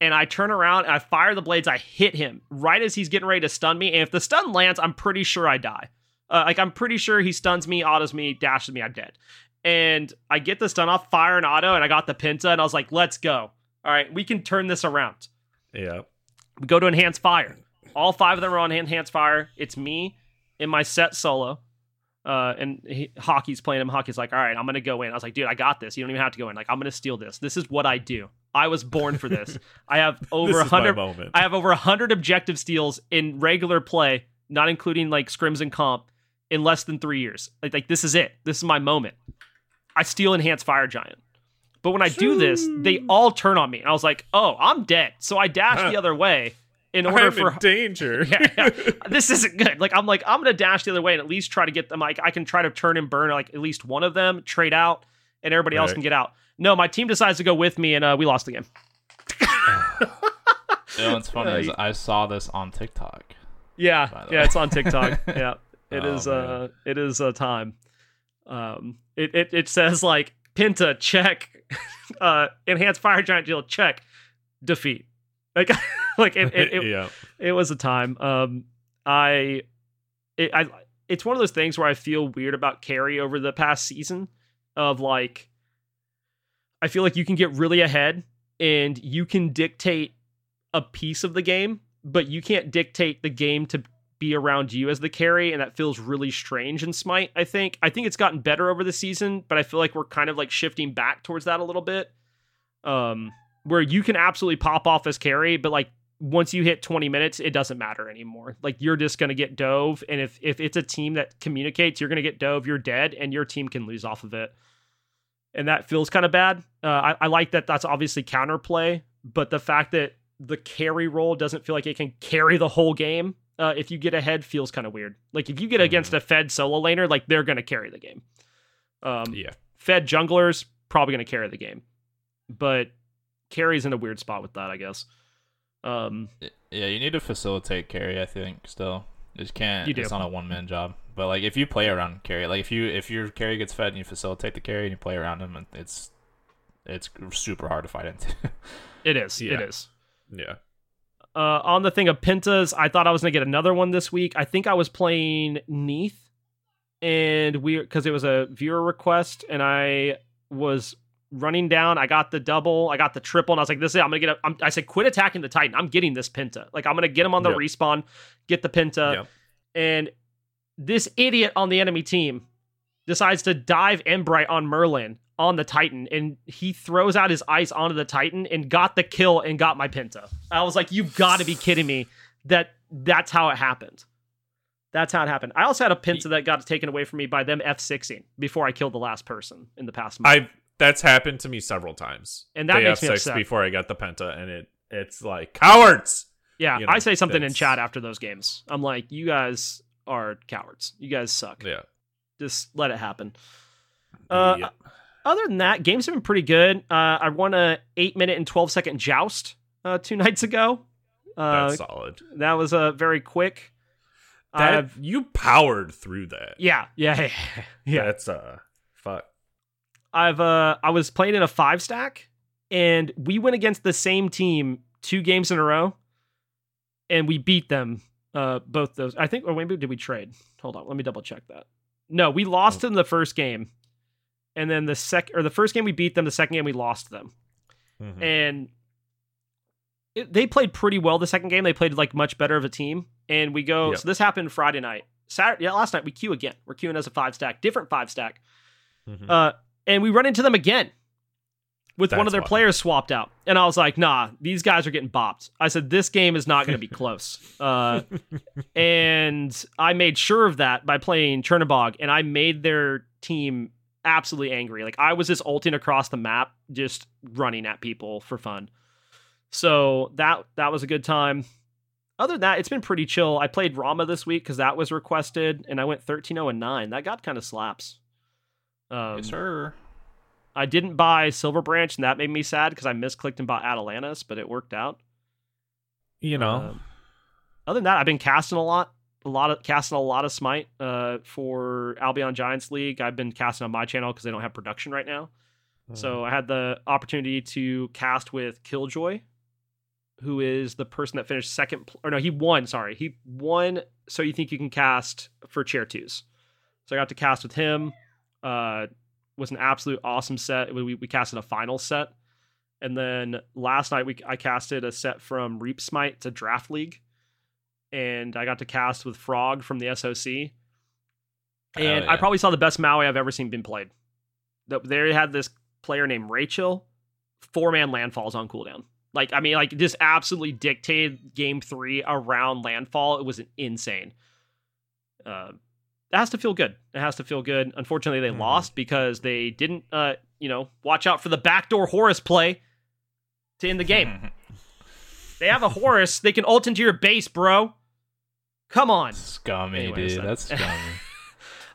and I turn around and I fire the blades. I hit him right as he's getting ready to stun me, and if the stun lands, I'm pretty sure I die. Uh, like I'm pretty sure he stuns me, autos me, dashes me, I'm dead. And I get the stun off, fire an auto, and I got the Penta, and I was like, "Let's go! All right, we can turn this around." yeah. We go to enhance fire. All five of them are on enhance fire. It's me in my set solo. Uh, and he, Hockey's playing him. Hockey's like, all right, I'm gonna go in. I was like, dude, I got this. You don't even have to go in. Like, I'm gonna steal this. This is what I do. I was born for this. I have over a hundred. I have over a hundred objective steals in regular play, not including like scrims and comp, in less than three years. Like, like this is it. This is my moment. I steal enhanced fire giant. But when I do this, they all turn on me. And I was like, oh, I'm dead. So I dash the other way in order I'm for in danger. yeah, yeah. this isn't good. Like I'm like I'm gonna dash the other way and at least try to get them. Like I can try to turn and burn like at least one of them, trade out, and everybody else can get out. No, my team decides to go with me, and uh, we lost the game. You know what's funny Uh, is I saw this on TikTok. Yeah, yeah, way. it's on TikTok. yeah, it Oh, is. man. Uh, it is a time. Um, it it it says like Penta check, uh, enhanced fire giant deal check, defeat. Like like it it, it, yeah. it was a time. Um, I, it, I, it's one of those things where I feel weird about carry over the past season. Of like, I feel like you can get really ahead and you can dictate a piece of the game, but you can't dictate the game to be around you as the carry, and that feels really strange in Smite. I think. I think it's gotten better over the season, but I feel like we're kind of like shifting back towards that a little bit. Um, where you can absolutely pop off as carry, but like once you hit 20 minutes, it doesn't matter anymore. Like you're just gonna get dove, and if if it's a team that communicates, you're gonna get dove. You're dead, and your team can lose off of it, and that feels kind of bad. Uh, I, I like that. That's obviously counterplay, but the fact that the carry role doesn't feel like it can carry the whole game. Uh, if you get ahead, feels kind of weird. Like if you get against a Fed solo laner, like they're gonna carry the game. Um, Yeah. Fed junglers probably gonna carry the game, but carry's in a weird spot with that, I guess. Um, Yeah, you need to facilitate carry. I think still, you just can't. You do. It's not a one man job. But like, if you play around carry, like if you if your carry gets fed and you facilitate the carry and you play around him, it's it's super hard to fight into. it is. It Yeah. is. Yeah. Uh, on the thing of Pentas, I thought I was gonna get another one this week. I think I was playing Neith, and we because it was a viewer request, and I was running down. I got the double, I got the triple, and I was like, "This is it. I'm gonna get." A, I'm, I said, "Quit attacking the Titan. I'm getting this Penta. Like I'm gonna get him on the Yep. respawn, get the Penta." Yep. And this idiot on the enemy team decides to dive Embright on Merlin on the Titan, and he throws out his ice onto the Titan and got the kill and got my Penta. I was like, "You've got to be kidding me!" That that's how it happened. That's how it happened. I also had a Penta that got taken away from me by them F6ing before I killed the last person in the past month. I've that's happened to me several times. And that They makes have me sex upset. before I got the penta, and it it's like cowards. yeah, you know, I say something in chat after those games. I'm like, "You guys are cowards. You guys suck. Yeah. Just let it happen." Uh, yeah. other than that, games have been pretty good. Uh, I won a eight minute and twelve second joust uh, two nights ago. Uh, That's solid. that was uh, very quick. That I've- you powered through that. yeah, yeah, yeah, yeah. That's uh fuck. I've uh, I was playing in a five stack, and we went against the same team two games in a row, and we beat them uh, both those. I think, or maybe did we trade? Hold on, let me double check that. No, we lost them the first game, and then the sec or the first game we beat them. The second game we lost them. Mhm. and it, they played pretty well the second game. They played like much better of a team. And we go. Yep. So this happened Friday night. Saturday, yeah, last night we queue again. We're queuing as a five stack, different five stack. Mhm. Uh, and we run into them again with one of their wild. players swapped out. And I was like, nah, these guys are getting bopped. I said, this game is not going to be close. Uh, and I made sure of that by playing Chernobog, and I made their team absolutely angry. Like I was just ulting across the map, just running at people for fun. So that that was a good time. Other than that, it's been pretty chill. I played Rama this week because that was requested, and I went 13-0 and 9. That got kind of slaps. Um, yes, sir. I didn't buy Silver Branch, and that made me sad because I misclicked and bought Atalanta's, but it worked out. you know, Um, other than that, I've been casting a lot, a lot of casting a lot of Smite uh, for Albion Giants League. I've been casting on my channel because they don't have production right now. Mm-hmm. So I had the opportunity to cast with Killjoy, who is the person that finished second. Or no, he won. Sorry, he won. So you think you can cast for chair twos? So I got to cast with him. Uh, was an absolute awesome set. We, we casted a final set, and then last night we I casted a set from Reap Smite to Draft League, and I got to cast with Frog from the SOC. And I yeah. probably saw the best Maui I've ever seen been played. They had this player named Rachel, four man landfalls on cooldown. Like I mean, like just absolutely dictated game three around landfall. It was insane. Uh, it has to feel good. It has to feel good. Unfortunately, they Mhm. lost because they didn't, uh, you know, watch out for the backdoor Horus play to end the game. they have a Horus. They can ult into your base, bro. Come on. scummy, dude. that- That's scummy.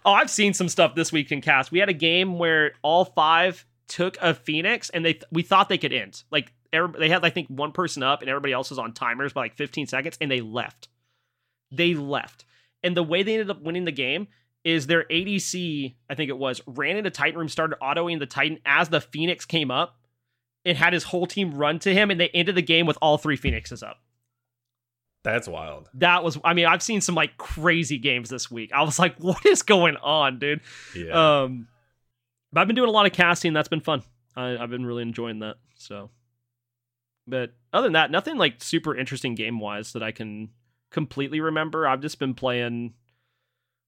Oh, I've seen some stuff this week in cast. We had a game where all five took a Phoenix, and they we thought they could end. Like every, they had, I think, one person up, and everybody else was on timers by like 15 seconds, and they left. They left, and the way they ended up winning the game is their ADC, I think it was, ran into Titan room, started autoing the Titan as the Phoenix came up, and had his whole team run to him, and they ended the game with all three Phoenixes up. That's wild. that was i mean i've seen some like crazy games this week. I was like what is going on dude? Yeah. um but i've been doing a lot of casting. That's been fun. I, i've been really enjoying that so. But other than that nothing like super interesting game wise that i can completely remember i've just been playing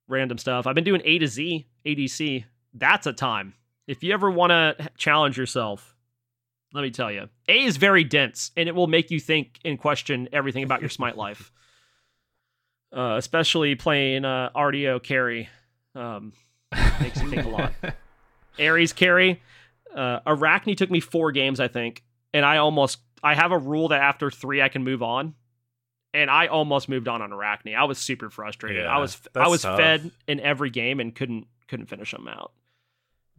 random stuff i've been doing a to z adc that's a time if you ever want to challenge yourself let me tell you a is very dense and it will make you think and question everything about your smite life uh, especially playing uh, Artio carry. Um, makes you think a lot. Ares carry. Uh, Arachne took me four games, I think, and I almost I have a rule that after three I can move on, and I almost moved on on Arachne. I was super frustrated. Yeah, I was I was tough. fed in every game and couldn't couldn't finish them out.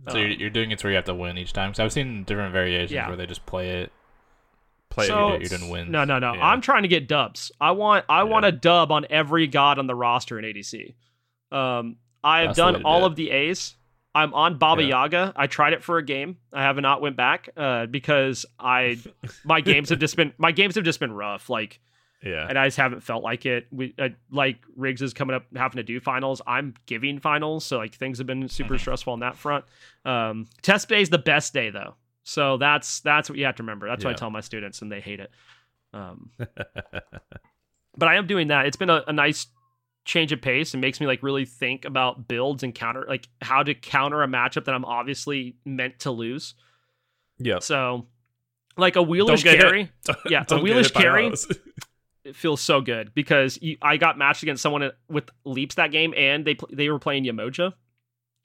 So you're, Um, you're doing it where you have to win each time. So I've seen different variations Yeah. where they just play it. Play So- you didn't win. No, no, no. Yeah. I'm trying to get dubs. I want I want a dub on every god on the roster in ADC. Um, I have That's done to do all of the A's. I'm on Baba Yeah. Yaga. I tried it for a game. I have not went back uh, because I my games have just been my games have just been rough. Like yeah. and I just haven't felt like it. We uh, like Riggs is coming up having to do finals. I'm giving finals, so like things have been super Mhm. stressful on that front. Um, test day is the best day though, so that's that's what you have to remember. That's what I tell my students, and they hate it. Um, but I am doing that. It's been a, a nice change of pace and makes me like really think about builds and counter like how to counter a matchup that I'm obviously meant to lose. Yeah. So like a wheelish carry, yeah, a wheelish carry. it feels so good because you, I got matched against someone with leaps that game, and they they were playing Yemoja,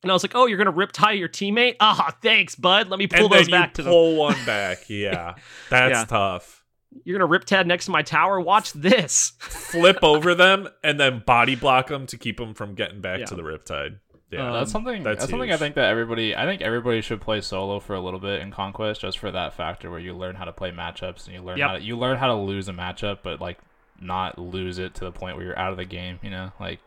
and I was like, "Oh, you're gonna riptide your teammate? Ah, thanks, bud. Let me pull and those back to them. pull one back. Yeah. That's Yeah. tough. You're gonna riptide next to my tower. Watch this. Flip over them and then body block them to keep them from getting back Yeah. to the Riptide. Yeah. Um, that's something. that's That's, something I think that everybody. I think everybody should play solo for a little bit in Conquest, just for that factor where you learn how to play matchups and you learn Yep. how to, you learn how to lose a matchup, but like not lose it to the point where you're out of the game. You know, like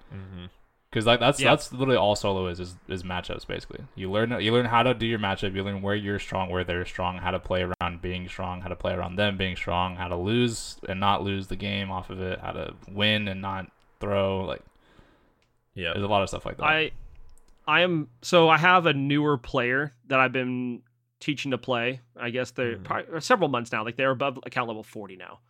because like that's Yeah. that's literally all solo is, is is matchups basically. You learn you learn how to do your matchup. You learn where you're strong, where they're strong, how to play around being strong, how to play around them being strong, how to lose and not lose the game off of it, how to win and not throw. Like Yeah. there's a lot of stuff like that. I I am so I have a newer player that I've been teaching to play. I guess they're Mhm. probably several months now. Like they're above account level 40 now.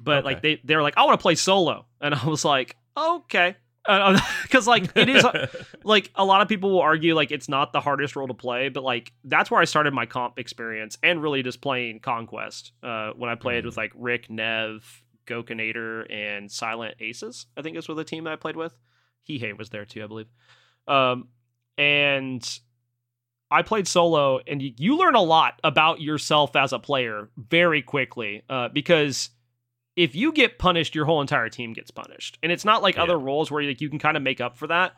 But Okay. like they they're like I want to play solo, and I was like, okay, because like it is like a lot of people will argue like it's not the hardest role to play, but like that's where I started my comp experience and really just playing Conquest. Uh, when I played Mhm. with like Rick, Nev, Gokinator, and Silent Aces, I think this was the team that I played with. Hihei was there too, I believe. Um, and I played solo, and you, you learn a lot about yourself as a player very quickly uh, because if you get punished, your whole entire team gets punished, and it's not like Yeah. other roles where like you can kind of make up for that.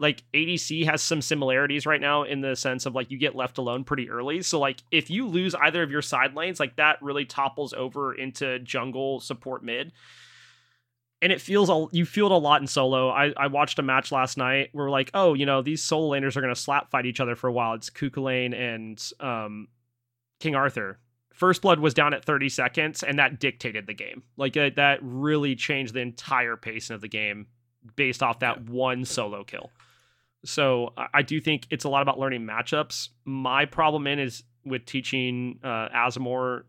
Like ADC has some similarities right now in the sense of like you get left alone pretty early. So like if you lose either of your side lanes, like that really topples over into jungle support mid. And it feels a, you feel it a lot in solo. I, I watched a match last night where like, oh, you know, these solo laners are gonna slap fight each other for a while. It's Cu Chulainn and um, King Arthur. First Blood was down at 30 seconds, and that dictated the game. Like uh, that really changed the entire pacing of the game based off that one solo kill. So I, I do think it's a lot about learning matchups. My problem in is with teaching uh,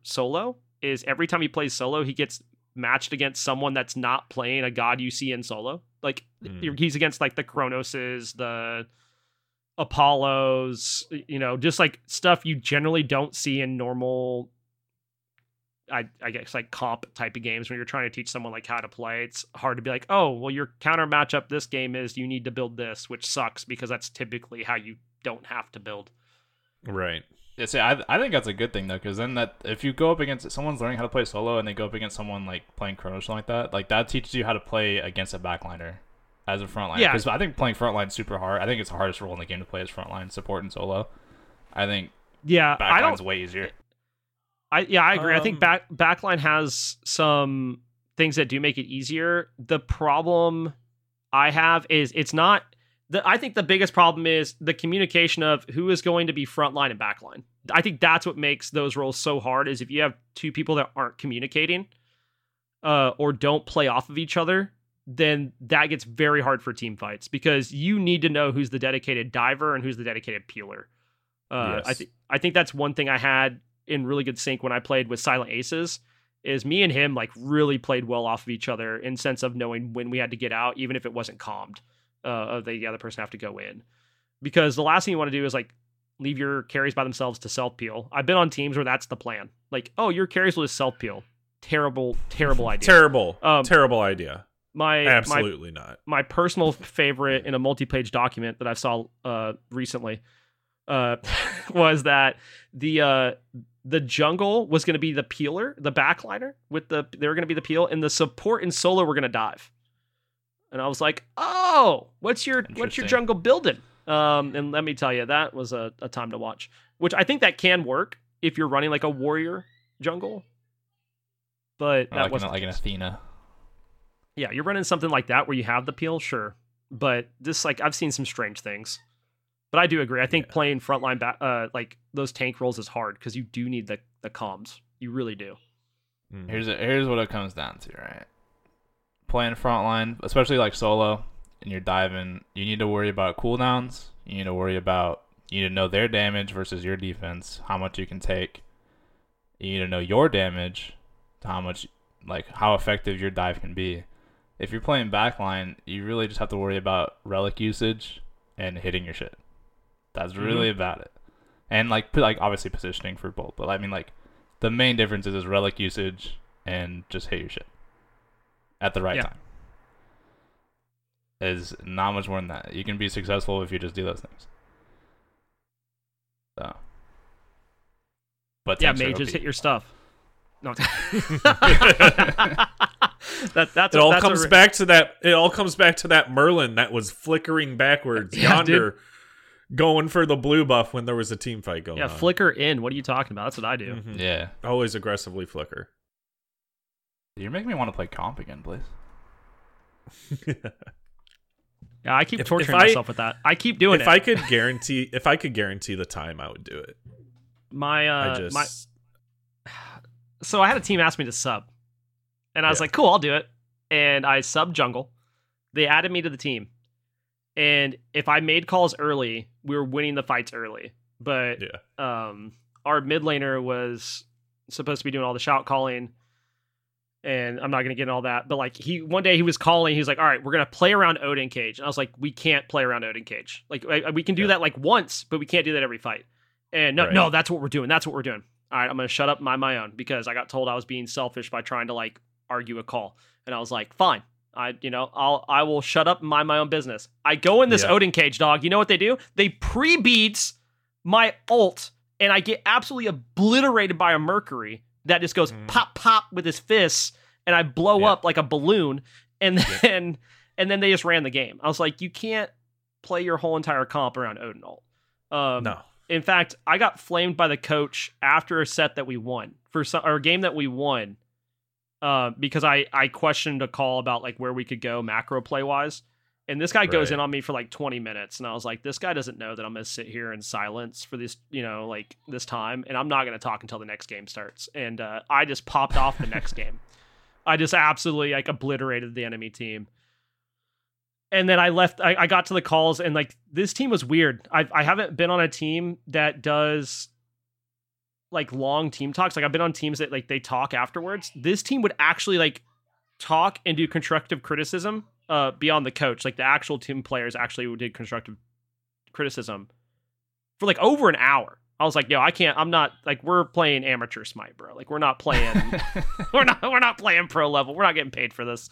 solo is every time he plays solo, he gets matched against someone that's not playing a god you see in solo. Like Mm. he's against like the Cronoses, the Apollos, you know, just like stuff you generally don't see in normal I, I guess like comp type of games when you're trying to teach someone like how to play. It's hard to be like, oh, well, your counter matchup this game is you need to build this, which sucks because that's typically how you don't have to build. right. Yeah, see, I, I think that's a good thing though, because then that if you go up against someone's learning how to play solo and they go up against someone like playing Chrono or something like that, like that teaches you how to play against a backliner as a frontline. Yeah. because I think playing frontline super hard. I think it's the hardest role in the game to play as frontline support and solo. I think Yeah, I don't backline's way easier. I yeah, I agree. I think Um, back backline has some things that do make it easier. The problem I have is it's not the I think the biggest problem is the communication of who is going to be frontline and backline. I think that's what makes those roles so hard is if you have two people that aren't communicating uh or don't play off of each other, then that gets very hard for team fights because you need to know who's the dedicated diver and who's the dedicated peeler. Uh, I Yes. think I think that's one thing I had in really good sync when I played with Silent Aces. Is me and him like really played well off of each other in sense of knowing when we had to get out, even if it wasn't calmed. Uh, of the other person have to go in, because the last thing you want to do is like leave your carries by themselves to self peel. I've been on teams where that's the plan. Like, oh, your carries will just self peel. Terrible, terrible idea. Terrible. Um, Terrible idea. my my Absolutely not. my personal favorite in a multi-page document that I saw uh, recently uh, was that the uh, the jungle was going to be the peeler, the backliner with the they were going to be the peel, and the support and solo were going to dive. And I was like, oh, what's your what's your jungle building? Um, and let me tell you, that was a, a time to watch. Which I think that can work if you're running like a warrior jungle. But that like, wasn't an, like an. Athena. Yeah, you're running something like that where you have the peel, sure. But this, like, I've seen some strange things. But I do agree. I think Yeah. playing frontline, ba- uh, like those tank roles, is hard because you do need the the comms. You really do. Here's here's what it comes down to, right? Playing frontline, especially like solo, and you're diving, you need to worry about cooldowns. You need to worry about you need to know their damage versus your defense, how much you can take. You need to know your damage, how much like how effective your dive can be. If you're playing backline, you really just have to worry about relic usage and hitting your shit. That's mm-hmm. really about it. And like like obviously positioning for both, but I mean like the main difference is, is relic usage and just hit your shit at the right Yeah. time. Is not much more than that. You can be successful if you just do those things. So, but yeah, tanks are mages hit your stuff. No, that that's It all that's comes a, back to that. It all comes back to that Merlin that was flickering backwards Yeah, yonder, going for the blue buff when there was a team fight going Yeah, on. flicker in. What are you talking about? That's what I do. Mhm. Yeah, Always aggressively flicker. You're making me want to play comp again, please. Yeah, I keep If- torturing if I- myself with that. I keep doing if it. I could guarantee, if I could guarantee the time, I would do it. my uh, I just my so I had a team ask me to sub, and I was Yeah. like, "Cool, I'll do it." And I sub jungle. They added me to the team, and if I made calls early, we were winning the fights early. But yeah. um, our mid laner was supposed to be doing all the shout calling, and I'm not gonna get into all that. But like he one day he was calling, he was like, "All right, we're gonna play around Odin Cage," and I was like, "We can't play around Odin Cage. Like I, we can do Yeah. that like once, but we can't do that every fight." And no, Right. no, that's what we're doing. That's what we're doing. All right, I'm gonna shut up and mind my own because I got told I was being selfish by trying to like argue a call, and I was like, fine. I, you know, I'll, I will shut up and mind my own business. I go in this Yeah. Odin cage, dog. You know what they do? They pre beats my ult, and I get absolutely obliterated by a Mercury that just goes Mm. pop pop with his fists, and I blow Yeah. up like a balloon, and then and then they just ran the game. I was like, you can't play your whole entire comp around Odin ult. Um, No. in fact, I got flamed by the coach after a set that we won for some or a game that we won, uh, because I I questioned a call about like where we could go macro play wise, and this guy goes in on me for like twenty minutes, and I was like, this guy doesn't know that I'm gonna sit here in silence for this you know like this time, and I'm not gonna talk until the next game starts, and uh, I just popped off the next game. I just absolutely like obliterated the enemy team and then I left. I, I got to the calls, and like this team was weird. I I haven't been on a team that does like long team talks. Like I've been on teams that like they talk afterwards. This team would actually like talk and do constructive criticism uh beyond the coach. Like the actual team players actually did constructive criticism for like over an hour. I was like, yo, I can't. I'm not like we're playing amateur smite, bro. Like we're not playing we're not we're not playing pro level. We're not getting paid for this.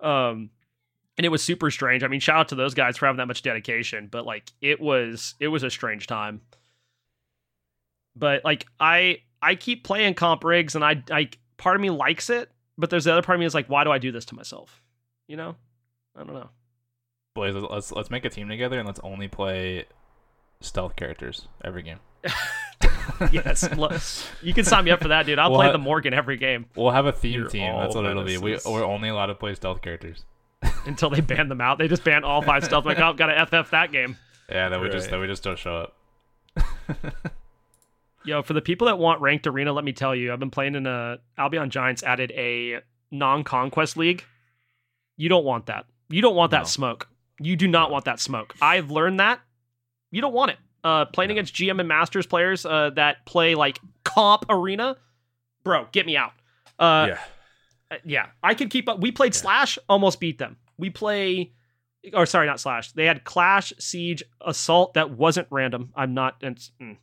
Um and it was super strange. I mean, shout out to those guys for having that much dedication, but like it was it was a strange time. But like I I keep playing comp rigs and I I part of me likes it, but there's the other part of me is like, why do I do this to myself? You know? I don't know. Boys, let's- let's let's make a team together and let's only play stealth characters every game. yes, look, you can sign me up for that, dude. I'll Well, play I- the Morgan every game We'll have a theme You're team. That's all what it'll be. We, we're only allowed to play stealth characters. until they ban them out. They just ban all five stealth. Like, oh, gotta FF that game. Yeah, that we just Right. that we just don't show up. Yo, for the people that want ranked arena, let me tell you, I've been playing in a Albion Giants added a non-conquest league. You don't want that. You don't want that No. smoke. You do not want that smoke. I've learned that. You don't want it. Uh, playing No. against GM and Masters players uh, that play like comp arena, bro, get me out. Uh, yeah. uh, yeah, I could keep up. We played Yeah. Slash, almost beat them. We play, or sorry, not Slash. They had Clash, Siege, Assault that wasn't random. I'm not. It's, mm.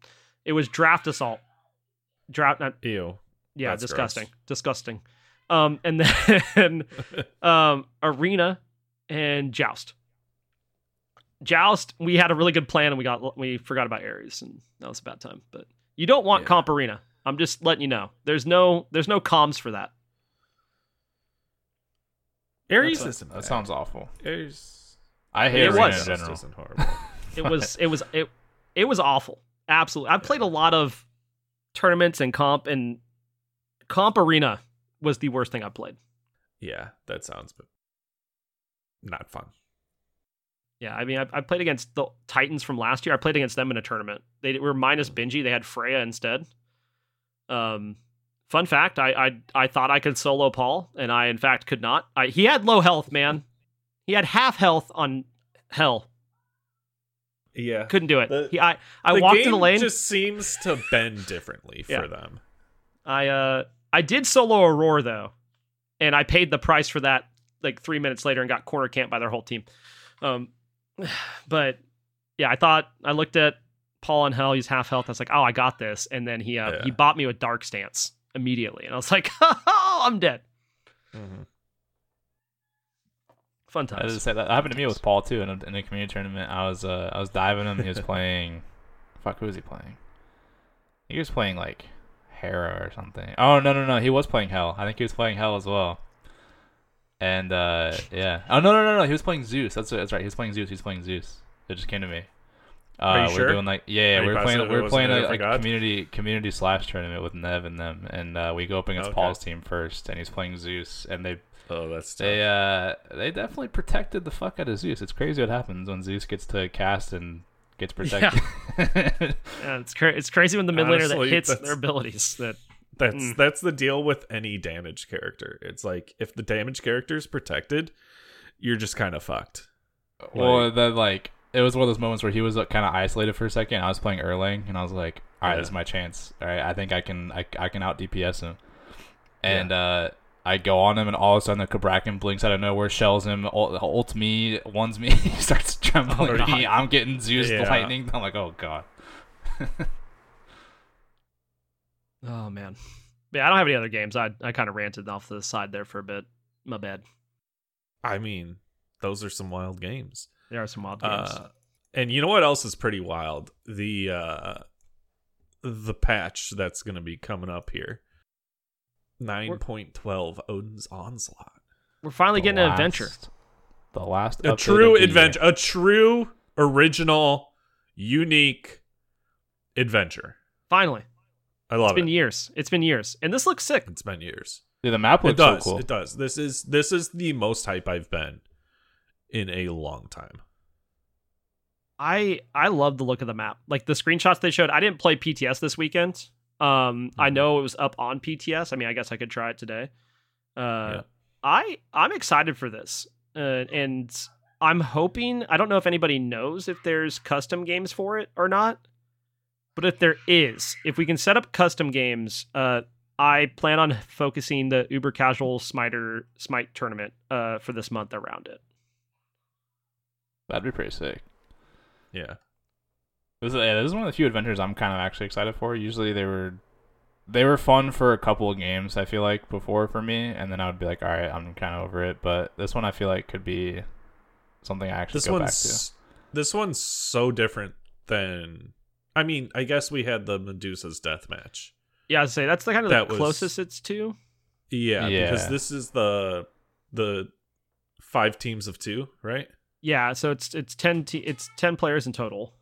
It was Draft Assault. Draft. Not, Ew. yeah, disgusting, gross. disgusting. Um, and then um, Arena and Joust. Joust, we had a really good plan and we got we forgot about Ares and that was a bad time. But you don't want Yeah. comp arena. I'm just letting you know. There's no there's no comms for that. Ares That's- isn't that sounds awful. Ares. I hate It Arena was. in general. isn't horrible. It was it was it it was awful. Absolutely. I've played a lot of tournaments and comp and comp arena was the worst thing I played. yeah, that sounds b- not fun. Yeah, I mean, I, I played against the Titans from last year. I played against them in a tournament. They were minus Benji. They had Freya instead. Um, fun fact: I I I thought I could solo Paul, and I in fact could not. I, he had low health, man. He had half health on Hel. Yeah. Couldn't do it. The- he, I I walked in the lane. just seems to bend differently for Yeah. them. I uh I did solo Aurora though, and I paid the price for that like three minutes later and got corner camped by their whole team. Um, but yeah, I thought I looked at Paul and Hel. He's half health. I was like, oh, I got this, and then he uh, Yeah. he bought me with Dark Stance immediately, and I was like, oh, I'm dead. Fun times. I just say that, that happened to me with Paul too in a, in a community tournament. I was uh, I was diving him. He was playing. fuck, who was he playing? He was playing like Hera or something. Oh no no no, he was playing Hel. I think he was playing Hel as well. And uh, yeah. Oh no no no no, he was playing Zeus. That's that's right. He was playing Zeus. He was playing Zeus. It just came to me. Uh, Are you we're sure? doing like yeah, yeah we're playing we're playing a a, different a god? community community slash tournament with Nev and them, and uh, we go up against Okay. Paul's team first, and he's playing Zeus, and they Oh, that's tough. they uh they definitely protected the fuck out of Zeus. It's crazy what happens when Zeus gets to cast and gets protected. Yeah, it's cra- it's crazy when the mid laner that hits their abilities. That That's Mm. that's the deal with any damage character. It's like if the damage character is protected, you're just kind of fucked. well, Like- then like it was one of those moments where he was kind of isolated for a second. I was playing Erlang, and I was like, "All right, Yeah. this is my chance. All right, I think I can I, I can out DPS him." And uh, I go on him, and all of a sudden the Cabrakan blinks out of nowhere, shells him, ult, ults me, ones me, he starts trembling. Oh. I'm getting Zeus Yeah. lightning. I'm like, "Oh god." oh man, yeah, I don't have any other games. I I kind of ranted off to the side there for a bit. My bad. I mean, those are some wild games. There are some wild games. Uh, and you know what else is pretty wild? The uh the patch that's going to be coming up here. 9.12 Odin's Onslaught. We're finally The getting an adventure. The last A true adventure, year. a true original unique adventure. Finally, I love it's been it. years. It's been years, and this looks sick. It's been years. Dude, the map It looks does. so cool. It does. This is this is the most hype I've been in a long time. I I love the look of the map. Like the screenshots they showed. I didn't play PTS this weekend. Um, I Mhm. know it was up on PTS. I mean, I guess I could try it today. Uh, Yeah. I I'm excited for this, uh, and I'm hoping. I don't know if anybody knows if there's custom games for it or not, but if there is, if we can set up custom games, uh, I plan on focusing the Uber Casual Smiter Smite tournament uh for this month around it. That'd be pretty sick. Yeah. This is, yeah, this is one of the few adventures I'm kind of actually excited for. Usually they were they were fun for a couple of games. I feel like before for me, and then I would be like, all right, I'm kind of over it. But this one I feel like could be something I actually This go back to. this one's so different than I mean, I guess we had the Medusa's death match. Yeah, I'd say that's the kind of That the was- closest it's to. Yeah, because this is the the five teams of two, right? Yeah, so it's it's ten te- it's ten players in total.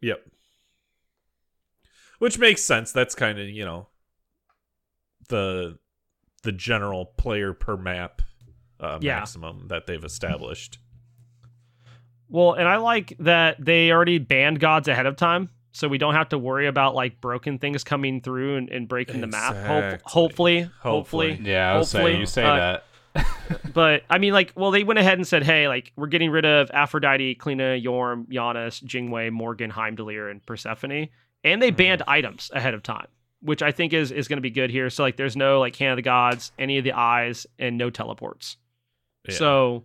Yep. Which makes sense. That's kind of, you know, the the general player per map uh, Yeah. maximum that they've established. Well, and I like that they already banned gods ahead of time, so we don't have to worry about like broken things coming through and, and breaking the map. Hope, Exactly. hopefully, Hopefully. hopefully, Yeah, I was saying you say uh, that. but I mean, like, well, they went ahead and said, "Hey, like, we're getting rid of Aphrodite, Cliodhna, Yorm, Giannis, Jingwei, Morgan, Heimdallr, and Persephone, and they banned items ahead of time, which I think is is going to be good here. So, like, there's no like Hand of the Gods, any of the eyes, and no teleports. Yeah. So,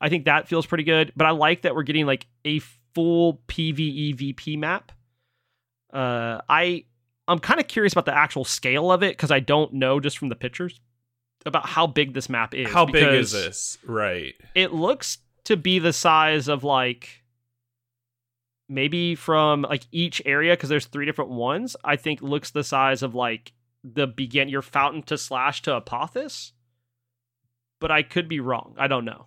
I think that feels pretty good. But I like that we're getting like a full PVE VP map. Uh, I I'm kind of curious about the actual scale of it because I don't know just from the pictures about how big this map is. How big is this? Right. It looks to be the size of like maybe from like each area because there's three different ones. I think looks the size of like the begin your fountain to slash to apothis. But I could be wrong. I don't know.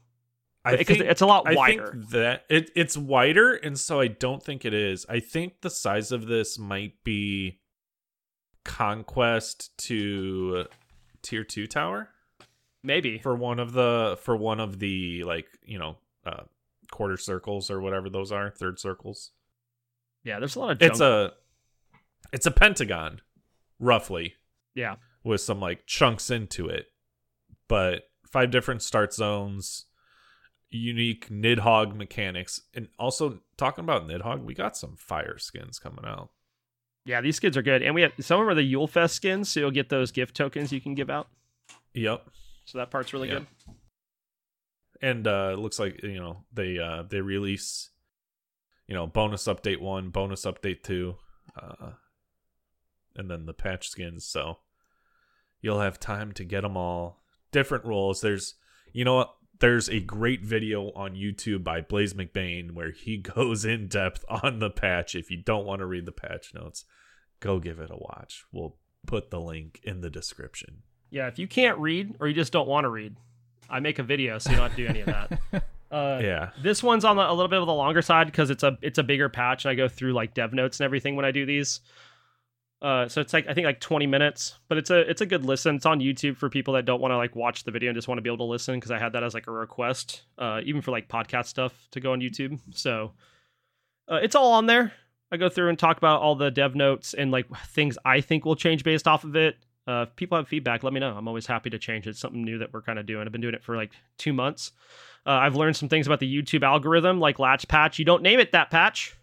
Because it's a lot wider. I think that it it's wider, and so I don't think it is. I think the size of this might be conquest to tier two tower Maybe. for one of the for one of the like you know uh quarter circles or whatever those are third circles. Yeah, there's a lot of junk. It's a it's a pentagon, roughly. yeah. with some like chunks into it. But five different start zones, unique Nidhogg mechanics, and also talking about Nidhogg, we got some fire skins coming out. Yeah, these skins are good. And we have some of them are the Yule Fest skins, so you'll get those gift tokens you can give out. Yep. So that part's really Yeah. good. And uh it looks like, you know, they uh they release you know, bonus update 1, bonus update 2, uh and then the patch skins, so you'll have time to get them all. Different rules. There's you know what? There's a great video on YouTube by Blaze McBain where he goes in depth on the patch. If you don't want to read the patch notes, go give it a watch. We'll put the link in the description. Yeah, if you can't read or you just don't want to read, I make a video so you don't have to do any of that. Uh, Yeah. This one's on the, a little bit of the longer side because it's a it's a bigger patch and I go through like dev notes and everything when I do these. Uh, so it's like I think like 20 minutes, but it's a it's a good listen. It's on YouTube for people that don't want to like watch the video and just want to be able to listen because I had that as like a request, uh, even for like podcast stuff to go on YouTube. So uh, it's all on there. I go through and talk about all the dev notes and like things I think will change based off of it. Uh, if people have feedback, let me know. I'm always happy to change it. It's something new that we're kind of doing. I've been doing it for like two months. Uh, I've learned some things about the YouTube algorithm, like Latch Patch. You don't name it that patch,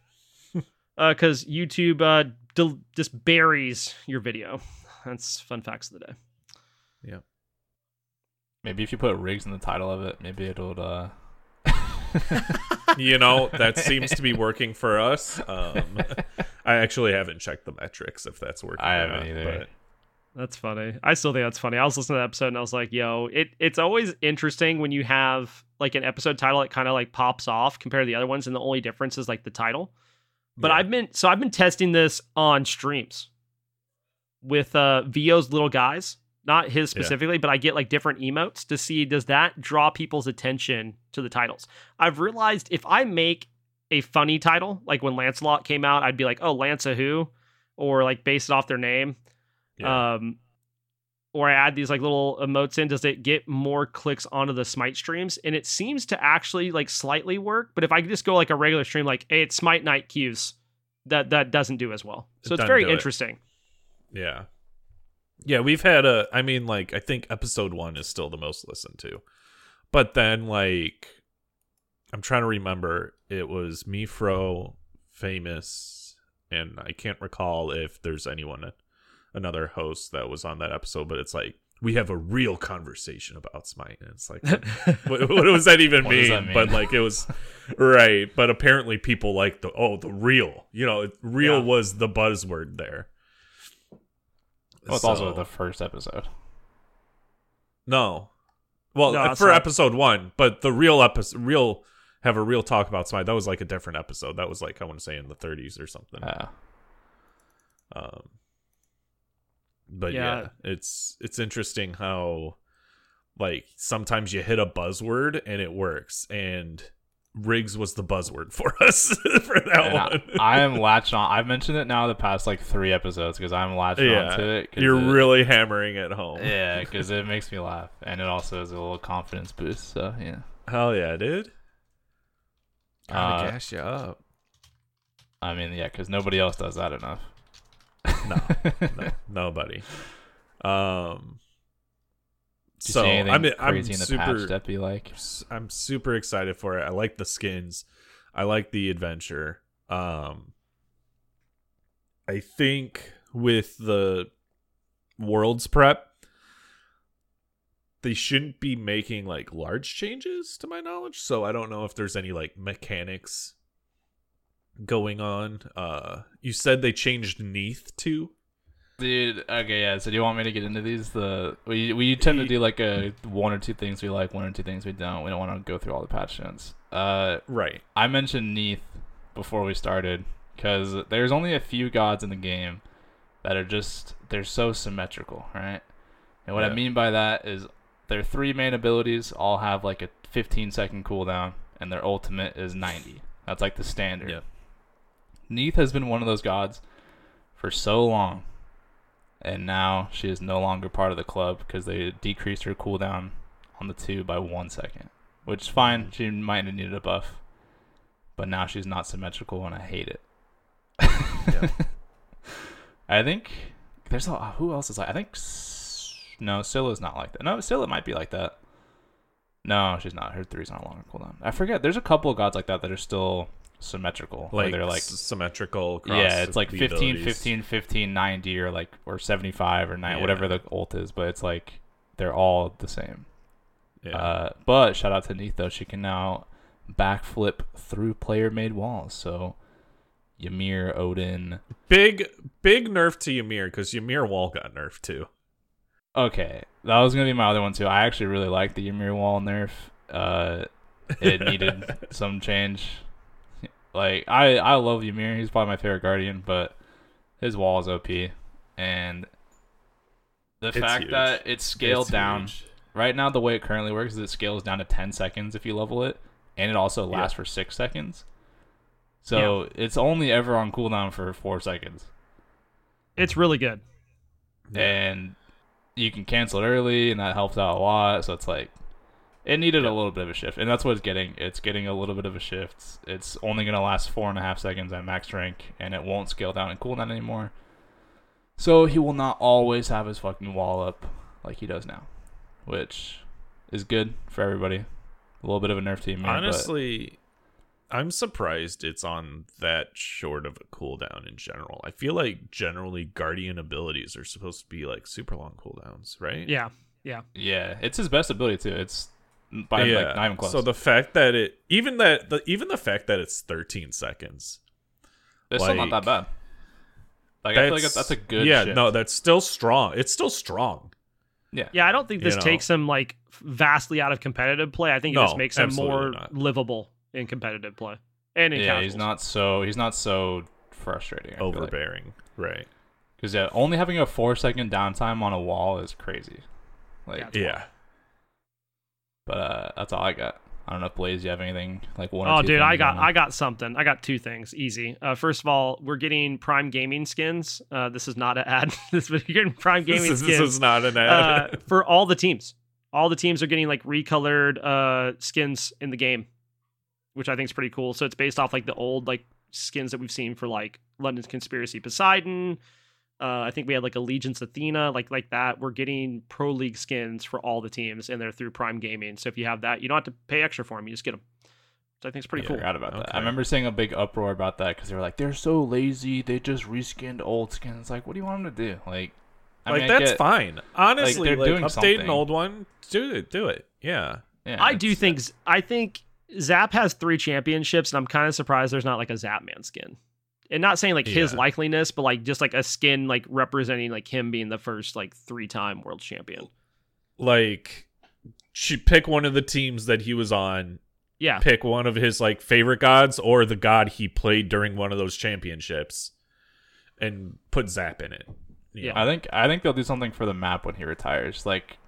because YouTube uh, del- just buries your video. That's fun facts of the day. Yeah. Maybe if you put Riggs in the title of it, maybe it'll. uh you know that seems to be working for us um i actually haven't checked the metrics if that's working I haven't not, either. but That's funny. I still think that's funny. I was listening to that episode and I was like, yo, it it's always interesting when you have like an episode title that kind of like pops off compared to the other ones, and the only difference is like the title. But Yeah. I've been so I've been testing this on streams with uh VO's little guys, not his Yeah. specifically, but I get like different emotes to see does that draw people's attention to the titles. I've realized if I make a funny title, like when Lancelot came out, I'd be like, oh, Lanza who? Or like base it off their name yeah. um or I add these like little emotes in, does it get more clicks onto the Smite streams? And it seems to actually like slightly work. But if I just go like a regular stream, like hey, it's Smite night queues, that that doesn't do as well. So It it's very do it. interesting. yeah yeah we've had a i mean like i think episode one is still the most listened to but then like i'm trying to remember it was Mifro, famous and i can't recall if there's anyone another host that was on that episode but it's like we have a real conversation about smite and it's like what, what does that even mean? that mean? But like it was right. But apparently people like the oh the real. You know, real Yeah. was the buzzword there. Well, it's also the first episode. no. Well, No, for not. episode one, but the real episode, real have a real talk about Smite. That was like a different episode. That was like I want to say in the 30s or something. Uh, Um, but Yeah. yeah. it's it's interesting how like sometimes you hit a buzzword and it works, and Riggs was the buzzword for us for that and one. I am latched on. I've mentioned it now the past like three episodes because I'm latched yeah, onto it. you're it- really hammering it home. Yeah, because it makes me laugh, and it also is a little confidence boost. So yeah. Hell yeah, dude. Gotta Uh, gas you up. I mean, yeah, because nobody else does that enough. No, no, nobody. Um. Did So I'm I'm crazy in the super patch be like? I'm super excited for it. I like the skins. I like the adventure. Um I think with the worlds prep they shouldn't be making like large changes to my knowledge, so I don't know if there's any like mechanics going on. Uh you said they changed Neith to. Dude, okay, yeah. So do you want me to get into these? The we we tend to do like a one or two things we like, one or two things we don't. We don't want to go through all the patch notes. Uh, Right. I mentioned Neith before we started because there's only a few gods in the game that are just they're so symmetrical, right? And what I mean by that is their three main abilities all have like a 15 second cooldown, and their ultimate is 90. That's like the standard. Yeah. Neith has been one of those gods for so long, and now she is no longer part of the club because they decreased her cooldown on the two by one second, which is fine. She might have needed a buff, but now she's not symmetrical, and I hate it. I think there's a who else is like I think no Scylla's not like that. No, Scylla might be like that. No, she's not. Her three's not longer cooldown. I forget. There's a couple of gods like that that are still symmetrical. Like they're like s- symmetrical. Across yeah, it's like the 15, 15, 15, 90 or like or 75 or 9 Yeah. whatever the ult is, but it's like they're all the same. Yeah. Uh, but shout out to Neith though, she can now backflip through player made walls. So Ymir, Odin, big big nerf to Ymir because Ymir wall got nerfed too. Okay, that was gonna be my other one too. I actually really like the Ymir wall nerf. Uh, it needed some change. Like I, I love Ymir. He's probably my favorite guardian, but his wall is OP, and the It's fact huge. that it's scaled It's down huge. right now, the way it currently works is it scales down to ten seconds if you level it, and it also Yeah. lasts for six seconds. So it's only ever on cooldown for four seconds. It's really good. and you can cancel it early, and that helps out a lot. So it's like it needed a little bit of a shift, and that's what it's getting. It's getting a little bit of a shift. It's only gonna last four and a half seconds at max rank, and it won't scale down and cooldown anymore. So he will not always have his fucking wall up like he does now, which is good for everybody. A little bit of a nerf team, Honestly, I'm surprised it's on that short of a cooldown in general. I feel like generally guardian abilities are supposed to be like super long cooldowns, right? Yeah, yeah. yeah, it's his best ability too. It's by like not even close. So the fact that it even that the even the fact that it's 13 seconds. it's still not that bad. Like I feel like that's a good. Yeah, shift. no, that's still strong. It's still strong. yeah, Yeah, I don't think You this know. takes him like vastly out of competitive play. I think it No, just makes him more not. livable in competitive play and in yeah. He's not so he's not so frustrating. I feel like. Overbearing. Right. Because yeah, only having a four second downtime on a wall is crazy. Like, Yeah. But uh, that's all I got. I don't know if Blaze, you have anything like one. or Oh, dude, I got I got something. I got two things. Easy. Uh, first of all, we're getting Prime Gaming skins. Uh, this is not an ad. this we're getting Prime Gaming This is, skins this is not an uh, ad. for all the teams. All the teams are getting like recolored uh, skins in the game, which I think is pretty cool. So it's based off like the old like skins that we've seen for like London's Conspiracy Poseidon. Uh, I think we had like Allegiance Athena, like like that. We're getting Pro League skins for all the teams, and they're through Prime Gaming. So if you have that, you don't have to pay extra for them. You just get them. Which I think it's pretty I cool. forgot about that. I remember seeing a big uproar about that because they were like, "They're so lazy. They just reskinned old skins." Like, what do you want them to do? Like, I like mean, I that's get- fine. Honestly, they're like, update something. an old one. Do it. Do it. Yeah. Yeah, I do think I think Zap has three championships, and I'm kind of surprised there's not like a Zapman skin. And not saying like his Yeah. likeliness, but like just like a skin like representing like him being the first like three time world champion. Like, should pick one of the teams that he was on. Yeah, Pick one of his like favorite gods or the god he played during one of those championships, and put Zap in it. You Yeah. know? I think I think they'll do something for the map when he retires. Like,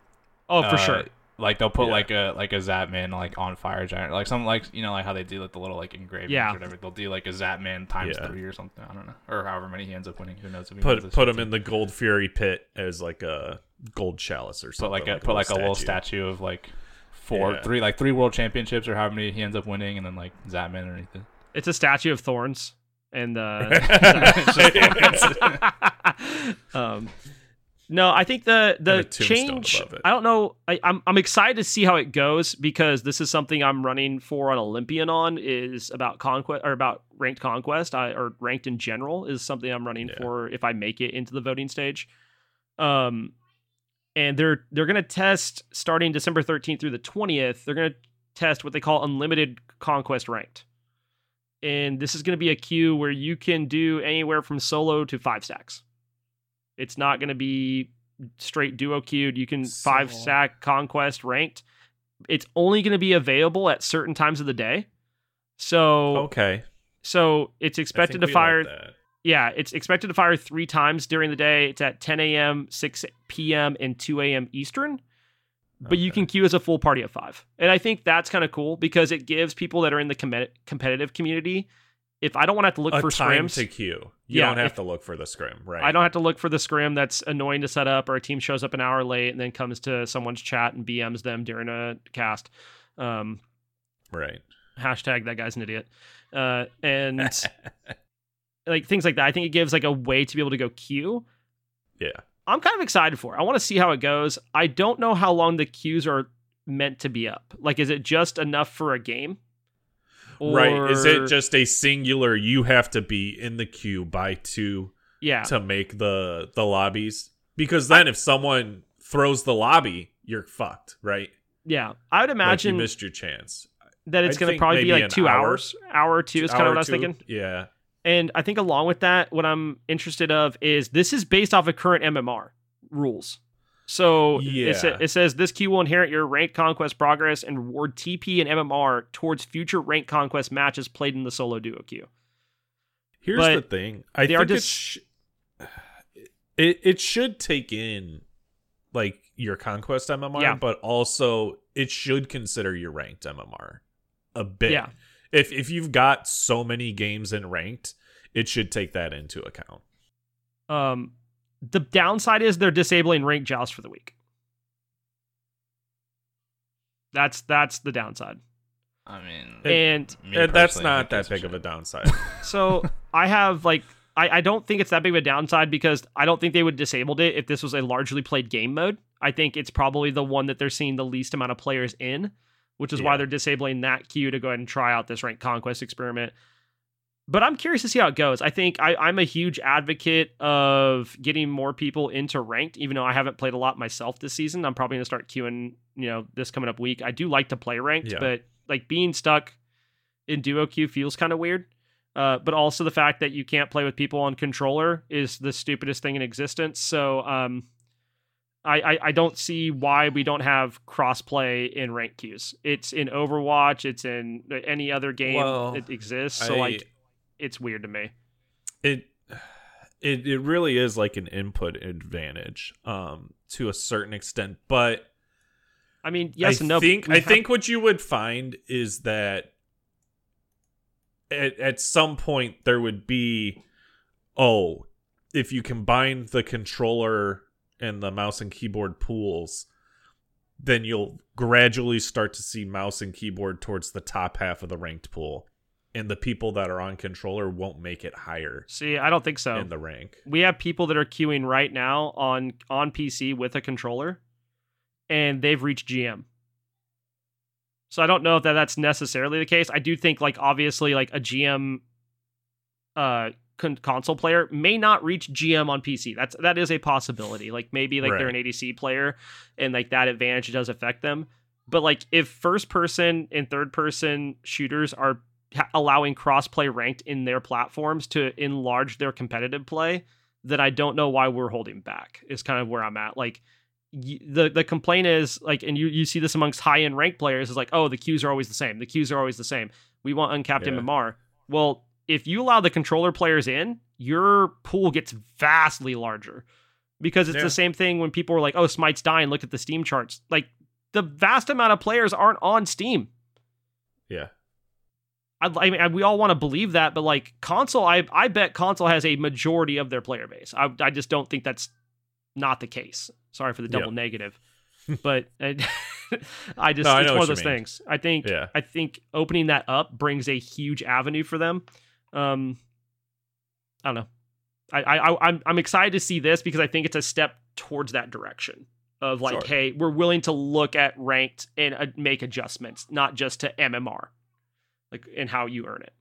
oh for uh, sure. Like they'll put Yeah. like a like a Zapman like on fire giant, like something like you know like how they do like the little like engravings Yeah. or whatever. They'll do like a Zapman times Yeah. three or something. I don't know, or however many he ends up winning. Who knows? If he Put put him 15. in the gold fury pit as like a gold chalice or something put something. like a put like a little statue of like four Yeah. three like three world championships or however many he ends up winning, and then like Zapman underneath it. It's a statue of thorns, and uh, um, no, I think the the change. I don't know. I, I'm I'm excited to see how it goes because this is something I'm running for on Olympian on is about conquest or about ranked conquest I, or ranked in general is something I'm running Yeah. for if I make it into the voting stage. Um, and they're they're gonna test starting December 13th through the 20th. They're gonna test what they call unlimited conquest ranked. And this is going to be a queue where you can do anywhere from solo to five stacks. It's not going to be straight duo queued. You can five sack conquest ranked. It's only going to be available at certain times of the day. So Okay. So it's expected to fire. like yeah, it's expected to fire three times during the day. It's at 10 a.m., 6 p.m., and 2 a.m. Eastern. But you can queue as a full party of five, and I think that's kind of cool because it gives people that are in the com- competitive community. If I don't want to have to look a for time scrims, to queue. You Yeah, don't have if- to look for the scrim, right? I don't have to look for the scrim that's annoying to set up, or a team shows up an hour late and then comes to someone's chat and BMs them during a cast. Um, Right. hashtag that guy's an idiot. Uh, and like things like that. I think it gives like a way to be able to go queue. Yeah. I'm kind of excited for. it. I want to see how it goes. I don't know how long the queues are meant to be up. Like, is it just enough for a game? Right. Is it just a singular you have to be in the queue by two yeah? to make the the lobbies? Because then if someone throws the lobby, you're fucked, right? Yeah, I would Like imagine you missed your chance. that it's going to probably be like two hour. hours. Hour or two is kind of what I was two? thinking. Yeah. And I think along with that, what I'm interested of is this is based off of current MMR rules. So it, sa- it says this key will inherit your rank conquest progress and reward TP and MMR towards future rank conquest matches played in the solo duo queue. Here's But the thing. I think it, sh- it it should take in like your conquest MMR, Yeah. but also it should consider your ranked MMR a bit. Yeah. If if you've got so many games in ranked, it should take that into account. Um, the downside is they're disabling ranked joust for the week. That's that's the downside. I mean, And me And that's not that big of a downside. So I have like I, I don't think it's that big of a downside because I don't think they would disabled it if this was a largely played game mode. I think it's probably the one that they're seeing the least amount of players in, which is why they're disabling that queue to go ahead and try out this ranked conquest experiment. But I'm curious to see how it goes. I think I, I'm a huge advocate of getting more people into ranked, even though I haven't played a lot myself this season. I'm probably gonna start queuing, you know, this coming up week. I do like to play ranked, Yeah. but like being stuck in duo queue feels kind of weird. Uh, but also the fact that you can't play with people on controller is the stupidest thing in existence. So um, I, I I don't see why we don't have crossplay in rank queues. It's in Overwatch. It's in any other game Well, that exists. So I- like, it's weird to me. it it it really is like an input advantage um to a certain extent but I mean, yes I and no. think I have- think what you would find is that at at some point there would be oh if you combine the controller and the mouse and keyboard pools then you'll gradually start to see mouse and keyboard towards the top half of the ranked pool and the people that are on controller won't make it higher See, I don't think so. in the rank we have people that are queuing right now on on PC with a controller, and they've reached GM. So I don't know if that that's necessarily the case. I do think like obviously like a GM uh con- console player may not reach GM on PC. That's that is a possibility. Like maybe like they're an ADC player and like that advantage does affect them. But like if first person and third person shooters are allowing crossplay ranked in their platforms to enlarge their competitive play, then I don't know why we're holding back. Is kind of where I'm at. Like the the complaint is like, and you you see this amongst high end ranked players is like, oh, the queues are always the same. The queues are always the same. We want uncapped Yeah. MMR. Well, if you allow the controller players in, your pool gets vastly larger because it's Yeah. the same thing when people are like, oh, Smite's dying. Look at the Steam charts. Like the vast amount of players aren't on Steam. yeah I, I mean, we all want to believe that, but like console, I I bet console has a majority of their player base. I I just don't think that's not the case. Sorry for the double Yeah. negative, but uh, I just No, it's know one of those mean. things. I think Yeah. I think opening that up brings a huge avenue for them. Um, I don't know. I I I- I'm I'm excited to see this because I think it's a step towards that direction of like, Sure. hey, we're willing to look at ranked and uh, make adjustments, not just to MMR, like and how you earn it.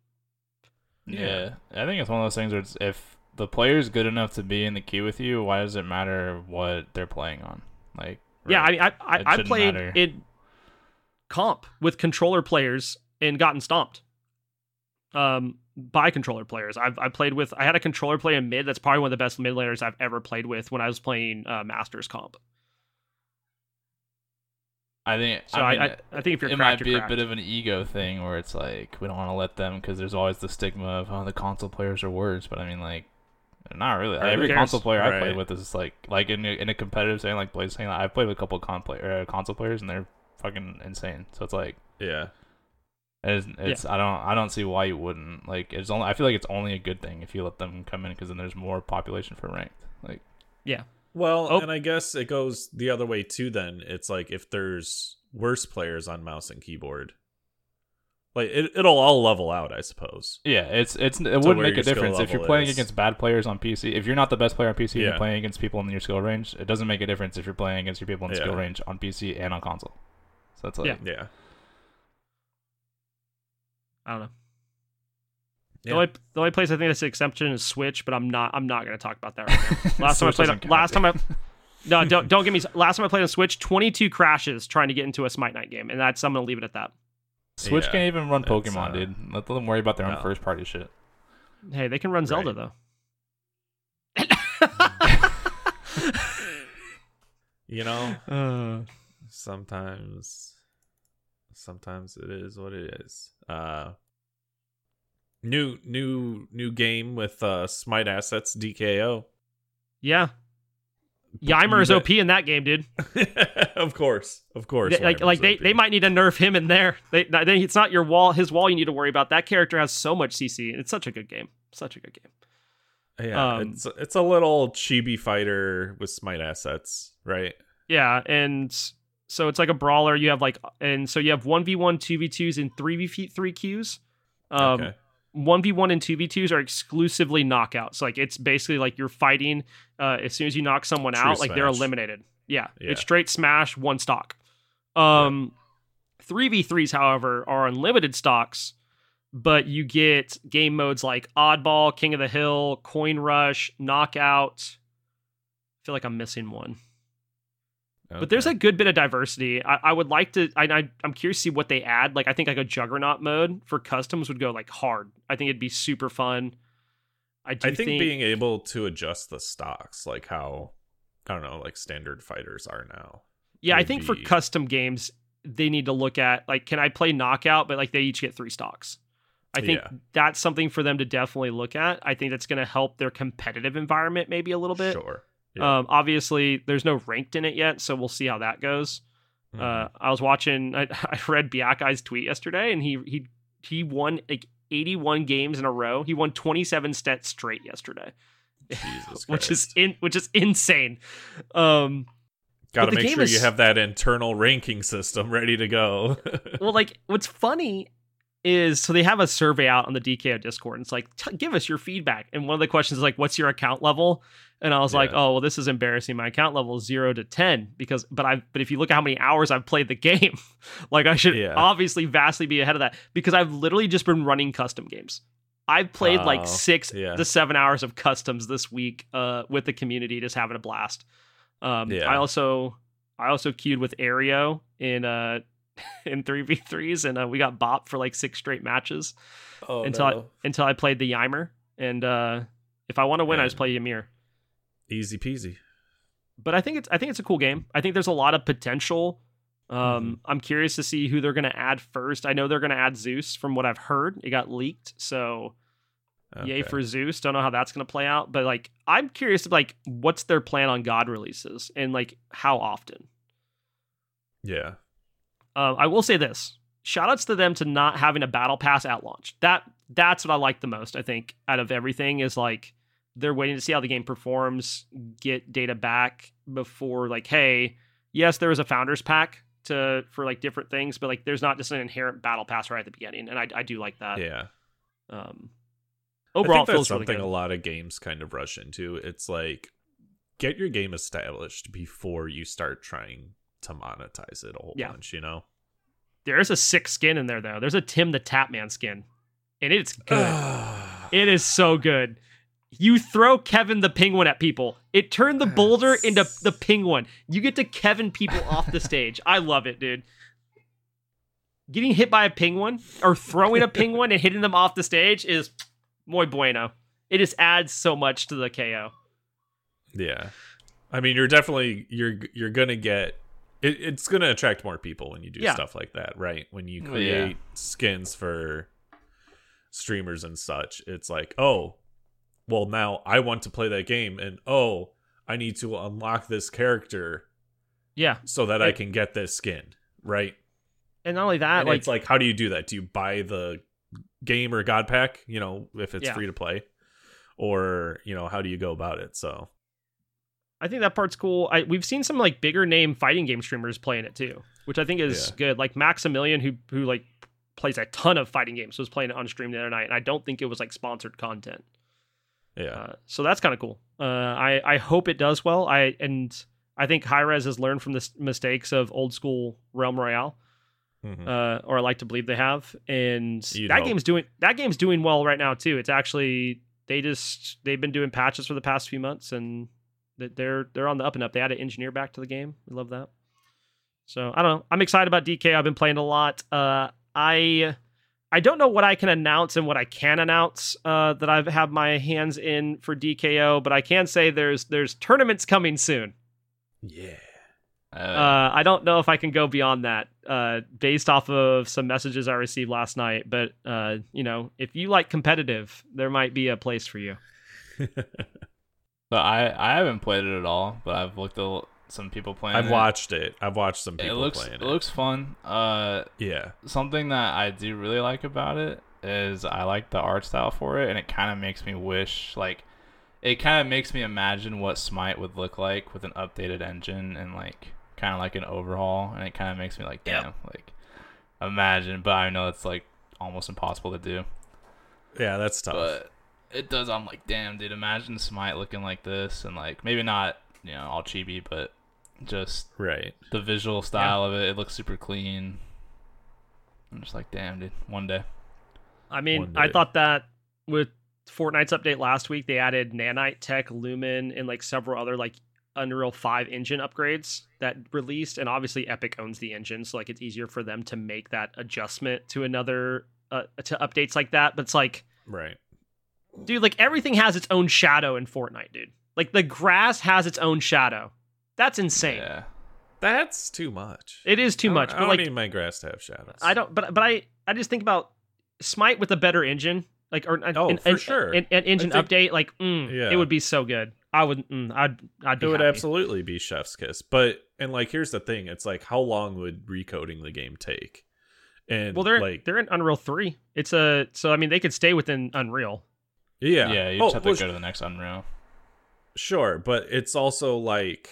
Yeah. I think it's one of those things where it's, if the player's good enough to be in the queue with you, why does it matter what they're playing on? Like, Yeah, I right. mean, I It I, I played matter. in comp with controller players and gotten stomped. Um, by controller players. I've I played with. I had a controller play in mid. That's probably one of the best mid laners I've ever played with when I was playing uh, Masters comp. I think. So I, I, mean, I, I think if you're it cracked, might be a bit of an ego thing where it's like we don't want to let them because there's always the stigma of oh the console players are worse, but I mean like not really. Who Every cares? console player I Right. played with is like like in a, in a competitive setting like Blaze saying I've played with a couple of con play, uh, console players and they're fucking insane. So it's like Yeah. it's, it's I don't I don't see why you wouldn't like it's only I feel like it's only a good thing if you let them come in because then there's more population for ranked like yeah. Well, Oh. and I guess it goes the other way too. Then it's like if there's worse players on mouse and keyboard, like it, it'll all level out, I suppose. Yeah, it's it's it wouldn't make a difference if you're playing is. against bad players on PC. If you're not the best player on PC, and Yeah. you're playing against people in your skill range. It doesn't make a difference if you're playing against your people in Yeah. skill range on PC and on console. So that's like Yeah. Yeah. I don't know. The, only, the only place I think that's an exception is Switch, but I'm not. I'm not going to talk about that right now. Last time I played, doesn't count, last time I, no, don't don't give me. Last time I played on Switch, 22 crashes trying to get into a Smite Night game, and that's I'm going to leave it at that. Switch Yeah, can't even run Pokemon, uh, dude. Let them worry about their own first party shit. Hey, they can run Zelda Right. though. You know, Uh, sometimes, sometimes it is what it is. Uh, new, new, new game with uh Smite assets DKO. yeah, Ymir is OP in that game, dude. of course, of course. They- like like they, OP. they might need to nerf him in there. They, they it's not your wall, his wall. You need to worry about. That character has so much CC. It's such a good game. Such a good game. Yeah, um, it's it's a little chibi fighter with Smite assets, right? Yeah, and so it's like a brawler. You have like, and so you have one v one, two v twos, and three v three queues. Um, okay. One v one and two v twos are exclusively knockouts. Like it's basically like you're fighting. Uh, as soon as you knock someone True out, like they're eliminated. Yeah, Yeah. it's straight smash, one stock. Um, v threes, however, are unlimited stocks, but you get game modes like Oddball, King of the Hill, Coin Rush, Knockout. I feel like I'm missing one. But there's a good bit of diversity. I, I would like to. I, I'm curious to see what they add. Like I think like a Juggernaut mode for customs would go like hard. I think it'd be super fun. I do I think, being able to adjust the stocks, like how I don't know, like standard fighters are now. yeah. I think for custom games they need to look at like can I play knockout, but like they each get three stocks. I think Yeah. that's something for them to definitely look at. I think that's going to help their competitive environment maybe a little bit. Sure. Yeah. Um, obviously, there's no ranked in it yet, so we'll see how that goes. Mhm. Uh, I was watching. I, I read Biakai's tweet yesterday, and he he he won like 81 games in a row. He won 27 stats straight yesterday, which is in which is insane. Um, Got to make sure you have that internal ranking system ready to go. well, like what's funny is so they have a survey out on the DKO Discord, and it's like, "T- give us your feedback. And one of the questions is like, what's your account level? And I was like, oh well, this is embarrassing. My account level is zero to ten because, but I, but if you look at how many hours I've played the game, like I should Yeah. obviously vastly be ahead of that because I've literally just been running custom games. I've played Oh, like six yeah. to seven hours of customs this week, uh, with the community, just having a blast. Um, Yeah. I also, I also queued with Aereo in uh in three v threes, and uh, we got bopped for like six straight matches oh, until I, until I played the Ymir. And uh, if I want to win, I just play Ymir. Easy peasy. But I think it's I think it's a cool game. I think there's a lot of potential. Um, Mm-hmm. I'm curious to see who they're going to add first. I know they're going to add Zeus from what I've heard. It got leaked, so yay for Zeus. Don't know how that's going to play out, but like I'm curious like what's their plan on God releases and like how often. yeah. Um, I will say this: shoutouts to them to not having a battle pass at launch. That that's what I like the most. I think out of everything is like they're waiting to see how the game performs, get data back before like, hey, yes, there is a founders pack to for like different things, but like there's not just an inherent battle pass right at the beginning, and I I do like that. yeah. Um, I overall, think it that's feels really something a lot of games kind of rush into. It's like get your game established before you start trying to monetize it a whole Yeah. bunch, you know? There's a sick skin in there though. There's a Tim the Tatman skin, and it's good. It is so good. You throw Kevin the penguin at people. It turned the boulder into the penguin. You get to Kevin people off the stage. I love it, dude. Getting hit by a penguin or throwing a penguin and hitting them off the stage is muy bueno. It just adds so much to the KO. Yeah. I mean, you're definitely you're you're going to get it, it's gonna attract more people when you do Yeah. stuff like that, right? When you oh, Well, create yeah. skins for streamers and such, it's like, oh, well, now I want to play that game, and oh, I need to unlock this character Yeah, so that I can get this skin, right? and not only that, and like, it's like, how do you do that? Do you buy the game or God pack? You know, if it's Yeah. free to play, or you know, how do you go about it? So I think that part's cool. I we've seen some like bigger name fighting game streamers playing it too, which I think is Yeah. good. Like Maximilian, who who like plays a ton of fighting games, was playing it on stream the other night, and I don't think it was like sponsored content. Yeah, Uh, so that's kind of cool. Uh, I I hope it does well. I and I think Hi-Rez has learned from the mistakes of old school Realm Royale, Mhm. uh, or I like to believe they have. And You'd that hope. game's doing that game's doing well right now too. It's actually they just they've been doing patches for the past few months, and that they're they're on the up and up. They added engineer back to the game. We love that. So I don't know. I'm excited about DK. I've been playing a lot. Uh, I I don't know what I can announce and what I can announce uh, that I've had my hands in for DKO, but I can say there's there's tournaments coming soon. yeah. Uh, Uh, I don't know if I can go beyond that uh, based off of some messages I received last night, but uh, you know, if you like competitive, there might be a place for you. so I I haven't played it at all, but I've looked at some people playing. I've it. watched it. I've watched some It looks playing it it. looks fun. Uh, yeah, something that I do really like about it is I like the art style for it, and it kind of makes me wish like it kind of makes me imagine what Smite would look like with an updated engine and like kind of like an overhaul, and it kind of makes me like Yep. damn like imagine, but I know it's like almost impossible to do, yeah, that's tough. but it does. I'm like damn, dude, imagine Smite looking like this, and like maybe not you know all chibi, but just right. the visual style of it. It looks super clean. I'm just like, damn, dude. One day. I mean, One I thought that with Fortnite's update last week, they added Nanite Tech, Lumen, and like several other like Unreal 5 engine upgrades that released. And obviously, Epic owns the engine, so like it's easier for them to make that adjustment to another uh, to updates like that. But it's like, Right. dude, like everything has its own shadow in Fortnite, dude. Like the grass has its own shadow. That's insane. Yeah. That's too much. It is too I don't- much. I But don't like, need my grass to have shadows. I don't, but but I I just think about Smite with a better engine, like or an, Oh, an, for an- sure. an, an engine think- update, like mm, Yeah. it would be so good. I would, mm, I'd, I'd be It would happy. absolutely be chef's kiss. But and like here's the thing, it's like how long would recoding the game take? And Well, they're like they're in Unreal three. It's a so I mean they could stay within Unreal. yeah. Yeah. you Oh, just have to well, go to the next Unreal. Sure, but it's also like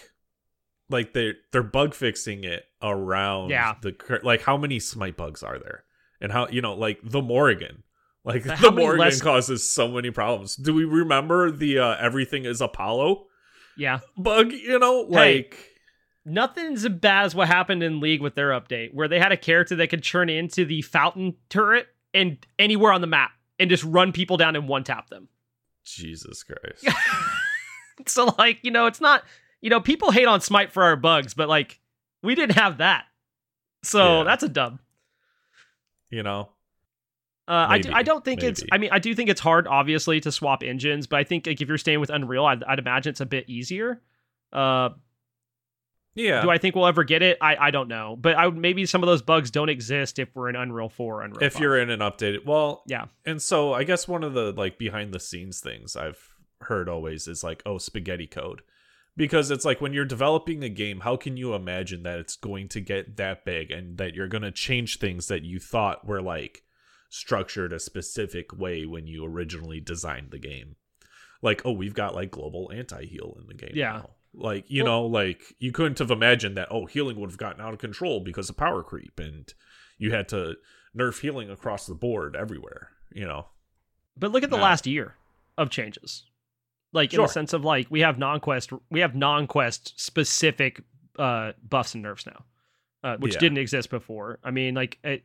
like they they're bug fixing it around Yeah. the like how many smite bugs are there? And how you know like the Morrigan. Like But the Morrigan less- causes so many problems. Do we remember the uh everything is Apollo Yeah, bug, you know? Hey. Like nothing's as bad as what happened in League with their update, where they had a character that could turn into the fountain turret and anywhere on the map and just run people down and one tap them. Jesus Christ. so like you know it's not you know people hate on smite for our bugs but like we didn't have that so Yeah. that's a dub you know? uh, I, do, I don't think it's i mean i do think it's hard obviously to swap engines but i think like if you're staying with unreal i'd, I'd imagine it's a bit easier uh, Yeah. do i think we'll ever get it i, I don't know but I maybe some of those bugs don't exist if we're in unreal 4 or unreal if 5. you're in an updated well Yeah. and so i guess one of the like behind the scenes things i've heard always is like oh spaghetti code because it's like when you're developing a game how can you imagine that it's going to get that big and that you're going to change things that you thought were like structured a specific way when you originally designed the game like oh we've got like global anti-heal in the game Yeah. now. like you Well- know like you couldn't have imagined that oh healing would have gotten out of control because of power creep and you had to nerf healing across the board everywhere you know But look at the No. last year of changes. Like in the sense of like we have non-quest we have non-quest specific uh buffs and nerfs now. Uh, which Yeah. didn't exist before. I mean like it,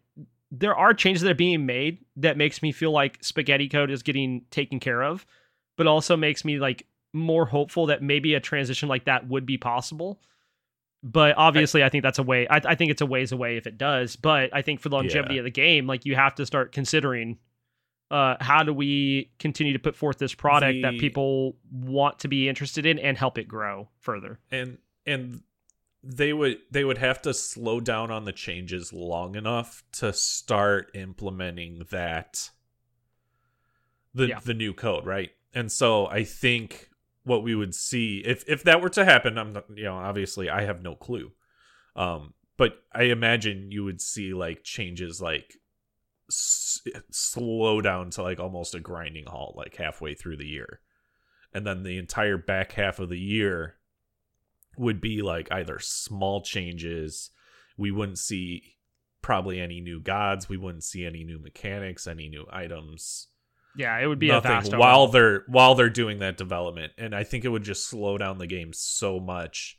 there are changes that are being made that makes me feel like spaghetti code is getting taken care of, but also makes me like more hopeful that maybe a transition like that would be possible. But obviously, I think that's a way. I, I think it's a ways away if it does. But I think for the longevity Yeah. of the game, like you have to start considering uh, how do we continue to put forth this product that people want to be interested in and help it grow further. and and they would they would have to slow down on the changes long enough to start implementing that the Yeah. the new code, right? And so I think what we would see if if that were to happen, I'm not, you know, obviously I have no clue. Um but I imagine you would see like changes like s- eh, slow down to like almost a grinding halt like halfway through the year. And then the entire back half of the year would be like either small changes. We wouldn't see probably any new gods. We wouldn't see any new mechanics, any new items. Yeah, it would be a Nothing while they're while they're doing that development. And I think it would just slow down the game so much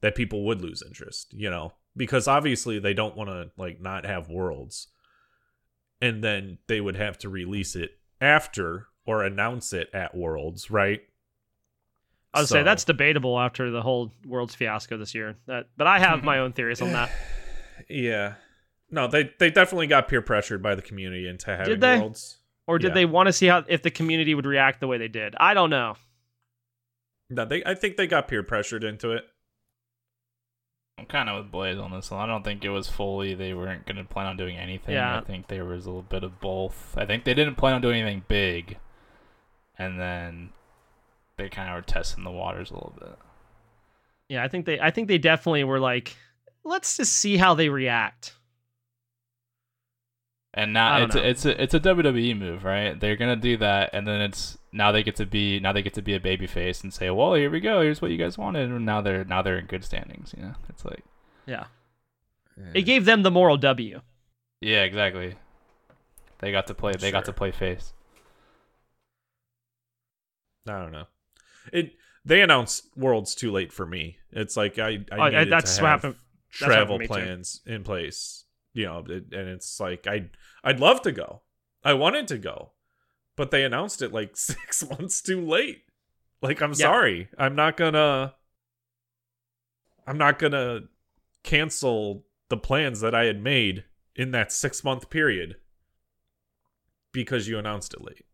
that people would lose interest, you know, because obviously they don't want to like not have worlds. And then they would have to release it after or announce it at worlds, right? I would So- say that's debatable after the whole world's fiasco this year. That, but I have my own theories on that. Yeah. No, they they definitely got peer pressured by the community into having they? worlds. Or did Yeah. they want to see how if the community would react the way they did? I don't know. No, they I think they got peer pressured into it. I'm kind of with Blaze on this one. I don't think it was fully they weren't going to plan on doing anything. Yeah. I think there was a little bit of both. I think they didn't plan on doing anything big, and then they kind of were testing the waters a little bit. Yeah, I think they I think they definitely were like, let's just see how they react. And now it's know. a, it's a it's a WWE move, right? They're gonna do that, and then it's now they get to be now they get to be a baby face and say, "Well, here we go. Here's what you guys wanted." And now they're now they're in good standings. You know, it's like Yeah. It gave them the moral W. yeah, exactly. They got to play. They got to play face. I don't know. It they announced worlds too late for me. It's like I I Oh, I- needed that's to have happened- travel happened to too. plans in place. You know, it, and it's like I I'd love to go. I wanted to go, but they announced it like six months too late. Like I'm Yeah. sorry, I'm not gonna. I'm not gonna cancel the plans that I had made in that six month period because you announced it late.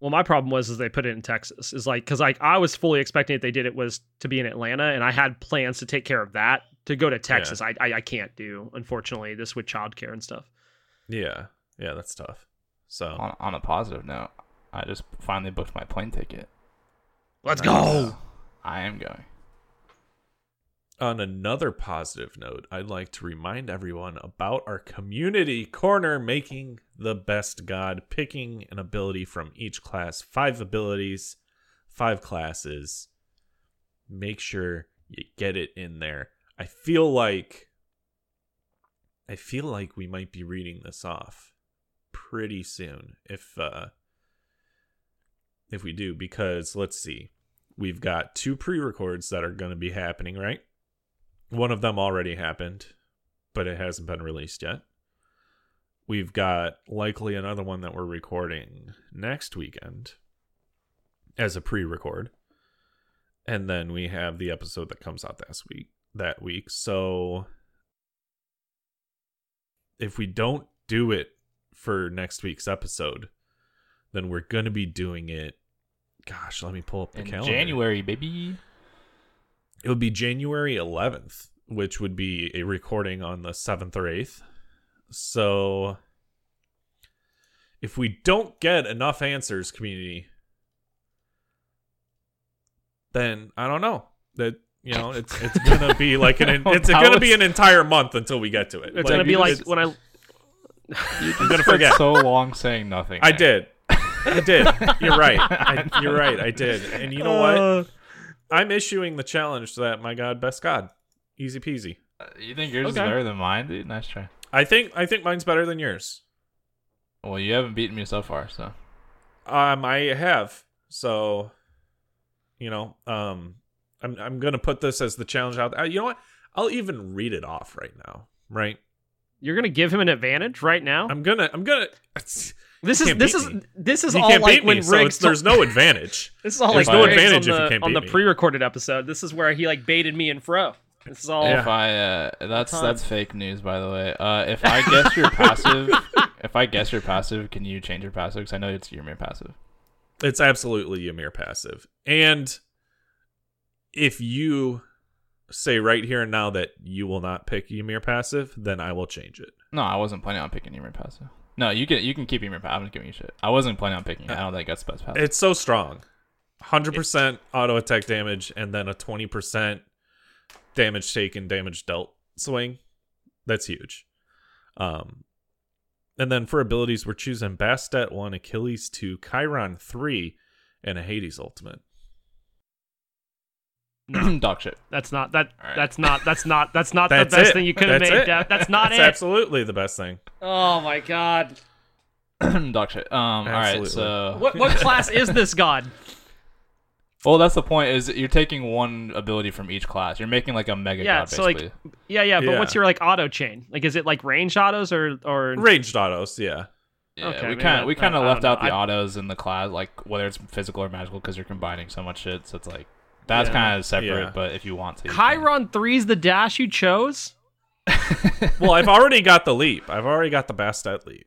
Well, my problem was is they put it in Texas. Is like because like I was fully expecting if they did it was to be in Atlanta, and I had plans to take care of that. To go to Texas, I, I I can't do unfortunately this with childcare and stuff. Yeah, yeah, that's tough. So On on a positive note, I just finally booked my plane ticket. Let's go. I am going. On another positive note, I'd like to remind everyone about our community corner making the best god, picking an ability from each class, five abilities, five classes. Make sure you get it in there. I feel like I feel like we might be reading this off pretty soon if uh if we do because let's see. We've got two pre-records that are going to be happening, right? One of them already happened, but it hasn't been released yet. We've got likely another one that we're recording next weekend as a pre-record. And then we have the episode that comes out this week that week. So if we don't do it for next week's episode, then we're going to be doing it gosh, let me pull up the In calendar. January, baby. It would be January 11th, which would be a recording on the 7th or 8th. So if we don't get enough answers, community, then I don't know. That you know, it's it's gonna be like an it's gonna be an entire month until we get to it. It's gonna be like when I I'm gonna forget. so long saying nothing. I man. did. I did. You're right. I, you're right. I did. And you know what? Uh, I'm issuing the challenge to that. My God, best God, easy peasy. Uh, You think yours is better than mine, dude? Nice try. I think I think mine's better than yours. Well, you haven't beaten me so far, so Um, I have. So, you know, um, I'm I'm gonna put this as the challenge out. Uh, you know what? I'll even read it off right now. Right? You're gonna give him an advantage right now. I'm gonna I'm gonna. this is can't this is this is you all can't like beat when me, Riggs. it's, there's no advantage. this is all there's like no Riggs advantage on if the, you can't on the pre-recorded episode. This is where he like baited me and Fro. This is all. Yeah. if I uh, that's that's fake news, by the way. Uh, if I guess your passive, if I guess your passive, can you change your passive? Because I know it's your Ymir passive. It's absolutely Ymir passive. And if you say right here and now that you will not pick Ymir passive, then I will change it. No, I wasn't planning on picking Ymir passive. No, you can you can keep Ymir passive. I'm not giving you shit. I wasn't planning on picking it. I don't think that's best passive. It's so strong. 100% auto attack damage and then a 20% damage taken, damage dealt swing. That's huge. Um and then for abilities we're choosing Bastet 1, Achilles 2, Chiron 3 and a Hades ultimate. Dog shit. That's not that. All right. That's not. That's not. That's not That's the best it. thing you could have That's made. it. Dev. That's not That's it. absolutely the best thing. Oh my god. Dog shit. Um. All right. So. What what class is this god? Well, that's the point. Is you're taking one ability from each class. You're making like a mega Yeah, god so, like. Yeah, yeah. But Yeah. what's your like auto chain? Like, is it like range autos or or? Ranged autos, yeah. yeah, okay, we kind of we kind of left out know. the I- autos in the class, like whether it's physical or magical, because you're combining so much shit. So it's like that's Yeah. kind of separate. Yeah. But if you want to, you can. Chiron three's the dash you chose. Well, I've already got the leap. I've already got the Bastet leap.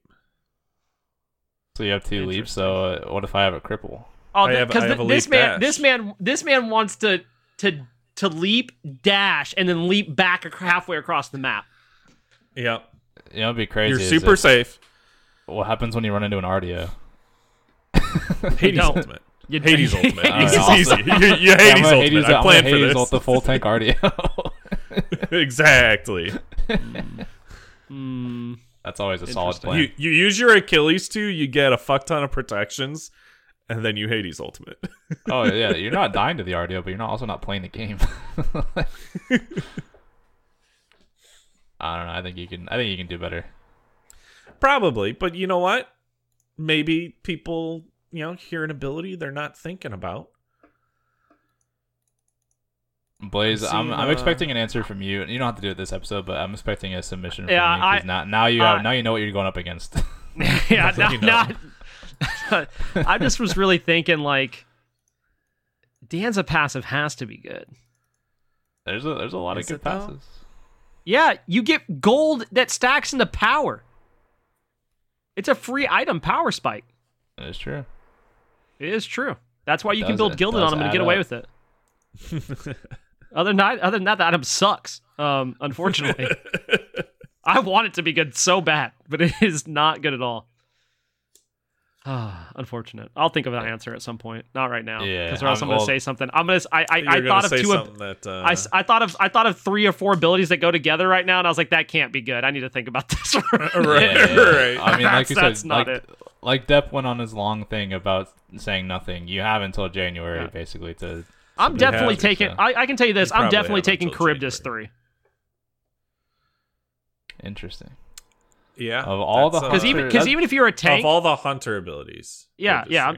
So you have two leaps. So uh, what if I have a cripple? Oh, I because I have a this leap man, dash. this man, this man wants to to to leap, dash, and then leap back halfway across the map. Yep. You know, it'd be crazy. You're super safe. What happens when you run into an Artio? Hades don't. ultimate. You- Hades ultimate. Alright, Easy. You, you Yeah, Hades gonna ultimate. Hades, I planned gonna for Hades this. ult the full tank Artio. exactly. Hmm. That's always a solid plan. You you use your Achilles too. You get a fuck ton of protections, and then you Hades ultimate. oh yeah, you're not dying to the Artio, but you're not also not playing the game. I don't know. I think you can. I think you can do better. Probably, but you know what? Maybe people you know hear an ability they're not thinking about. Blaze, I'm I'm seeing, I'm uh, expecting an answer from you. You don't have to do it this episode, but I'm expecting a submission from Yeah, you 'cause I- now now you have I- now you know what you're going up against. yeah, Now not, you know. not I just was really thinking like Danza passive has to be good. there's a there's a lot Is of it good though? passes. Yeah, you get gold that stacks into power. It's a free item power spike. That's true. It is true. That's why you can build it gilded does on them and get away up. with it. other than that, other than that, the item sucks. Um, unfortunately, I want it to be good so bad, but it is not good at all. Ah, unfortunate. I'll think of an answer at some point. Not right now, Yeah, because or else I'm- I'm, gonna say something. I'm gonna. I I, I thought of two. Of, something that uh, I, I thought of I thought of three or four abilities that go together right now, and I was like, that can't be good. I need to think about this. right, Yeah, yeah, yeah. right. I mean, like you That's- that's said, not like it. Like Depp went on his long thing about saying nothing. You have until January Yeah. basically to. I'm definitely taking. so. I, I can tell you this. You I'm definitely taking until Charybdis three. Interesting. yeah. Of all the uh, Because even because even if you're a tank of all the hunter abilities, yeah, yeah. I'm.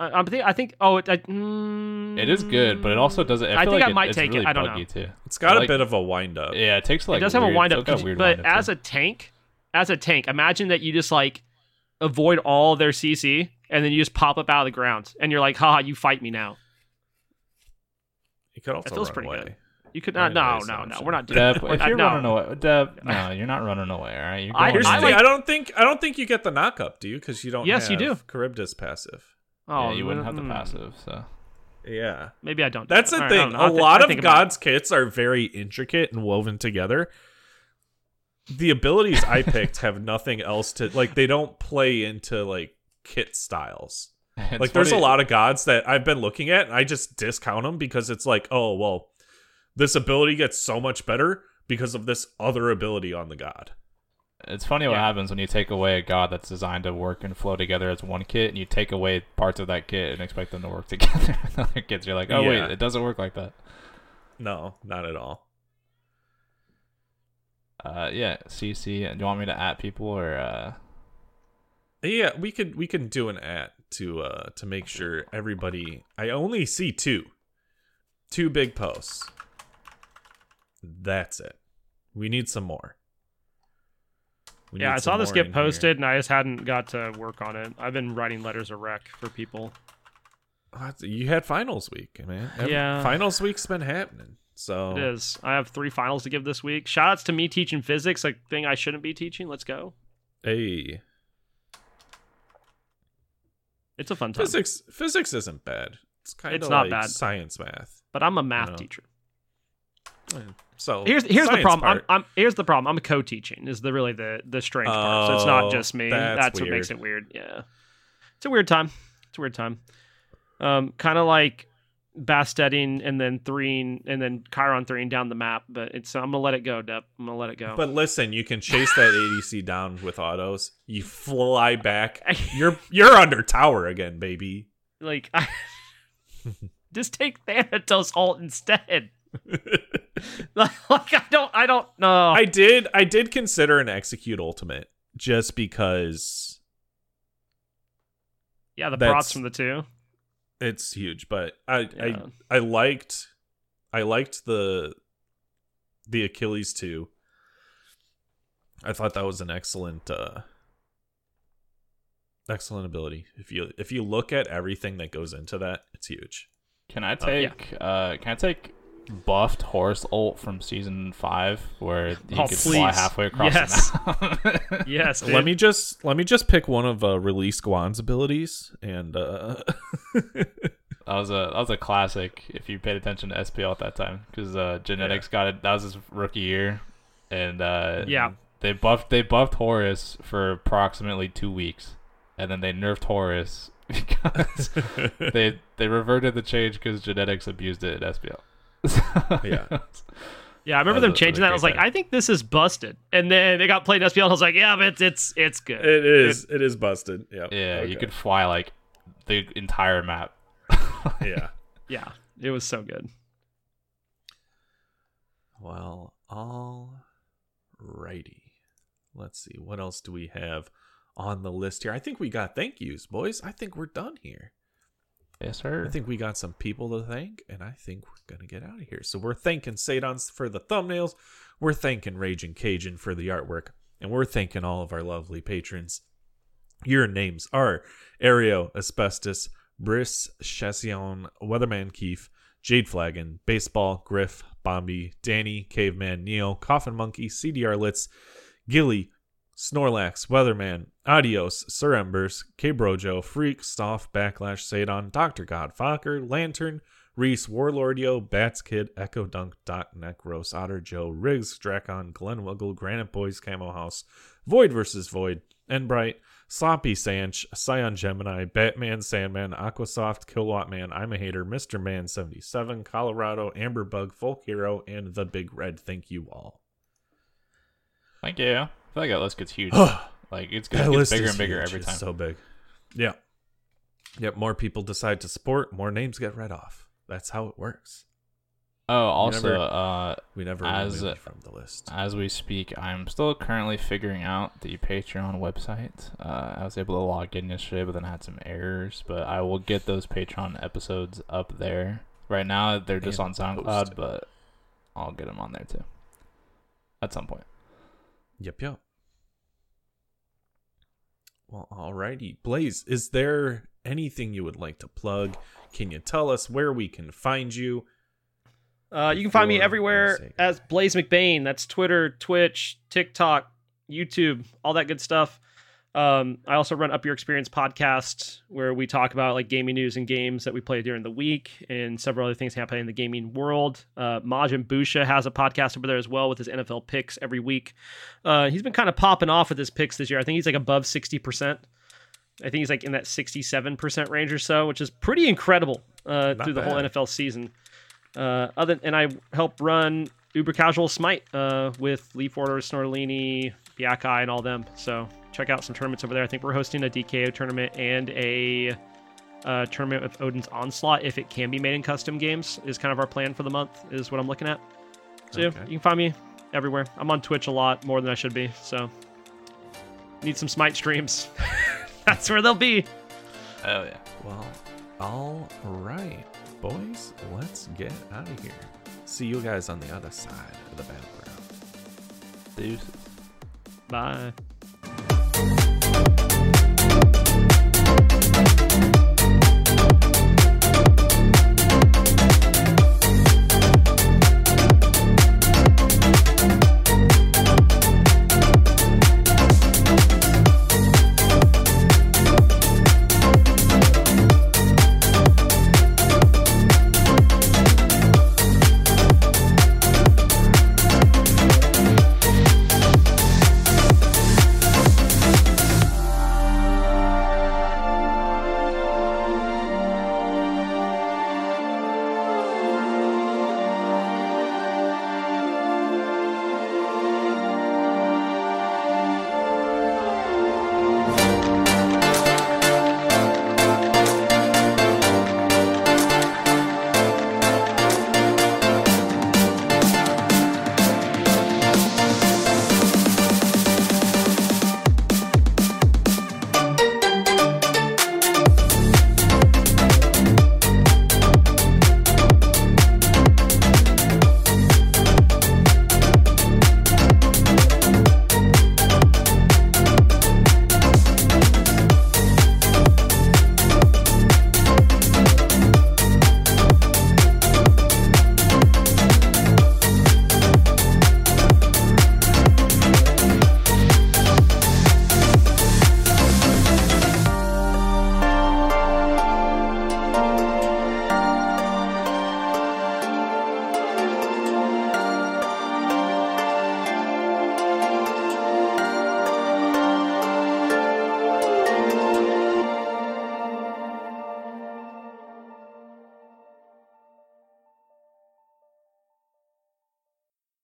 I, I'm think, I think. Oh, it, I, mm, It is good, but it also doesn't. I, I feel think like I might it's take it. I don't know. too. it's got like- a bit of a wind up. Yeah, it takes like. it does have a wind it's up, got a weird but as too. a tank, as a tank, imagine that you just like avoid all their CC and then you just pop up out of the ground and you're like, haha, you fight me now. You could also feels run pretty away. good. You could not. Right, No, no, no. We're not doing. Deb, we're if you're no. running away, Deb, no, you're not running away. All right, you're I- Here's the I thing, like- I don't think I don't think you get the knockup, do you? Because you don't. Yes, you do. have Charybdis passive. Oh, yeah, you wouldn't have the mm, passive. So Yeah, Maybe I don't. do that's that. the All right, thing. don't know. I'll A thi- lot I'll of think about it. God's kits are very intricate and woven together. The abilities I picked have nothing else to like. They don't play into like kit styles. It's like there's a lot of gods that I've been looking at and I just discount them because it's like, oh well, this ability gets so much better because of this other ability on the god. It's funny what Yeah. happens when you take away a god that's designed to work and flow together as one kit, and you take away parts of that kit and expect them to work together with other kits. You're like, oh Yeah. wait, it doesn't work like that. No, not at all. Uh, yeah, CC. Do you want me to at people or? Uh... Yeah, we could we can do an at to uh to make sure everybody I only see two. Two big posts. That's it. We need some more. We Yeah, I saw this get in here. posted, and I just hadn't got to work on it. I've been writing letters of rec for people. Oh, You had finals week, man. Every- Yeah. Finals week's been happening. So It is. I have three finals to give this week. Shoutouts to me teaching physics, a thing I shouldn't be teaching. Let's go. Hey. It's a fun time. Physics physics isn't bad. It's kind of It's not like bad. science math. But I'm a math know. teacher. So Here's here's the problem. I'm. I'm here's the problem. I'm co-teaching is the really the the strange part. So it's not Oh, just me. that's That's, what makes it weird. Yeah, it's a weird time. It's a weird time. Um, kind of like Bastetting and then threeing and then Chiron threeing down the map. But it's I'm gonna let it go, Dep. I'm gonna let it go. But listen, you can chase that ADC down with autos. You fly back. You're you're under tower again, baby. like, I, just take Thanatos ult instead. like I don't I don't know. I did I did consider an execute ultimate just because yeah, the prots from the two. It's huge, but I Yeah. I I liked I liked the the Achilles too. I thought that was an excellent uh excellent ability. If you if you look at everything that goes into that, it's huge. Can I yeah. take uh can I take buffed Horus ult from season five where you Oh, could fly halfway across Yes. the map? Yes, Let me just let me just pick one of uh, release Guan's abilities and uh That was a that was a classic if you paid attention to SPL at that time because uh, genetics got it. That was his rookie year, and uh, Yeah. they buffed they buffed Horus for approximately two weeks, and then they nerfed Horus because they they reverted the change because genetics abused it at SPL. Yeah. Yeah, I remember them changing that. I was like. I think this is busted. And then it got played in SPL, and I was like, yeah, but it's it's it's good. It is. It is busted. Yeah. yeah, you could fly like the entire map. Yeah. yeah, it was so good. Well, all righty. Let's see. What else do we have on the list here? I think we got thank yous, boys. I think we're done here. Yes, sir. I think we got some people to thank, and I think we're gonna get out of here. So we're thanking Sadons for the thumbnails, we're thanking Raging Cajun for the artwork, and we're thanking all of our lovely patrons. Your names are Aereo, Asbestos, Briss, Chassion, Weatherman Keefe, Jade Flagon, Baseball, Griff, Bombi, Danny, Caveman, Neo, Coffin Monkey, CDR Litz, Gilly, Snorlax, Weatherman, Adios, Sir Embers, K Brojo, Freak, Stoff, Backlash, Sadon, Dr. God, Fokker, Lantern, Reese, Warlordio, Bats Kid, Echo Dunk, Dot, Necros, Otter Joe, Riggs, Drakon, Glenwiggle, Granite Boys, Camo House, Void vs. Void, Enbright, Sloppy Sanch, Scion Gemini, Batman, Sandman, Aquasoft, Kilowatt Man, I'm a Hater, Mr. Man 77, Colorado, Amberbug, Folk Hero, and The Big Red. Thank you all. Thank you. I feel like that list gets huge. like it's gonna get bigger and bigger huge. every It's time. so big. Yeah. Yep. More people decide to support, more names get read off. That's how it works. oh, also, never- uh, We never As- from the list. as we speak, I'm still currently figuring out the Patreon website. Uh, I was able to log in yesterday, but then I had some errors. But I will get those Patreon episodes up there. Right now, they're just And on SoundCloud, posted. but I'll get them on there too at some point. Yep. Yep. Well, alrighty. Blaze, is there anything you would like to plug? Can you tell us where we can find you? Uh, you can find me everywhere as Blaze McBain. That's Twitter, Twitch, TikTok, YouTube, all that good stuff. Um, I also run Up Your Experience podcast where we talk about like gaming news and games that we play during the week and several other things happening in the gaming world. Uh, Majin Busha has a podcast over there as well with his NFL picks every week. Uh, he's been kind of popping off with his picks this year. I think he's like above 60%. I think he's like in that 67% range or so, which is pretty incredible uh, through the whole. NFL season. Uh, other and I help run Uber Casual Smite uh, with Leaf Order, Snorlini, Biakai, and all them. So check out some tournaments over there. I think we're hosting a DKO tournament and a uh, tournament with Odin's Onslaught if it can be made in custom games. Is kind of our plan for the month. Is what I'm looking at. So yeah, you can find me everywhere. I'm on Twitch a lot more than I should be. So need some Smite streams. That's where they'll be. Oh yeah. Well, all right, boys, let's get out of here. See you guys on the other side of the battleground. Deuces. Bye.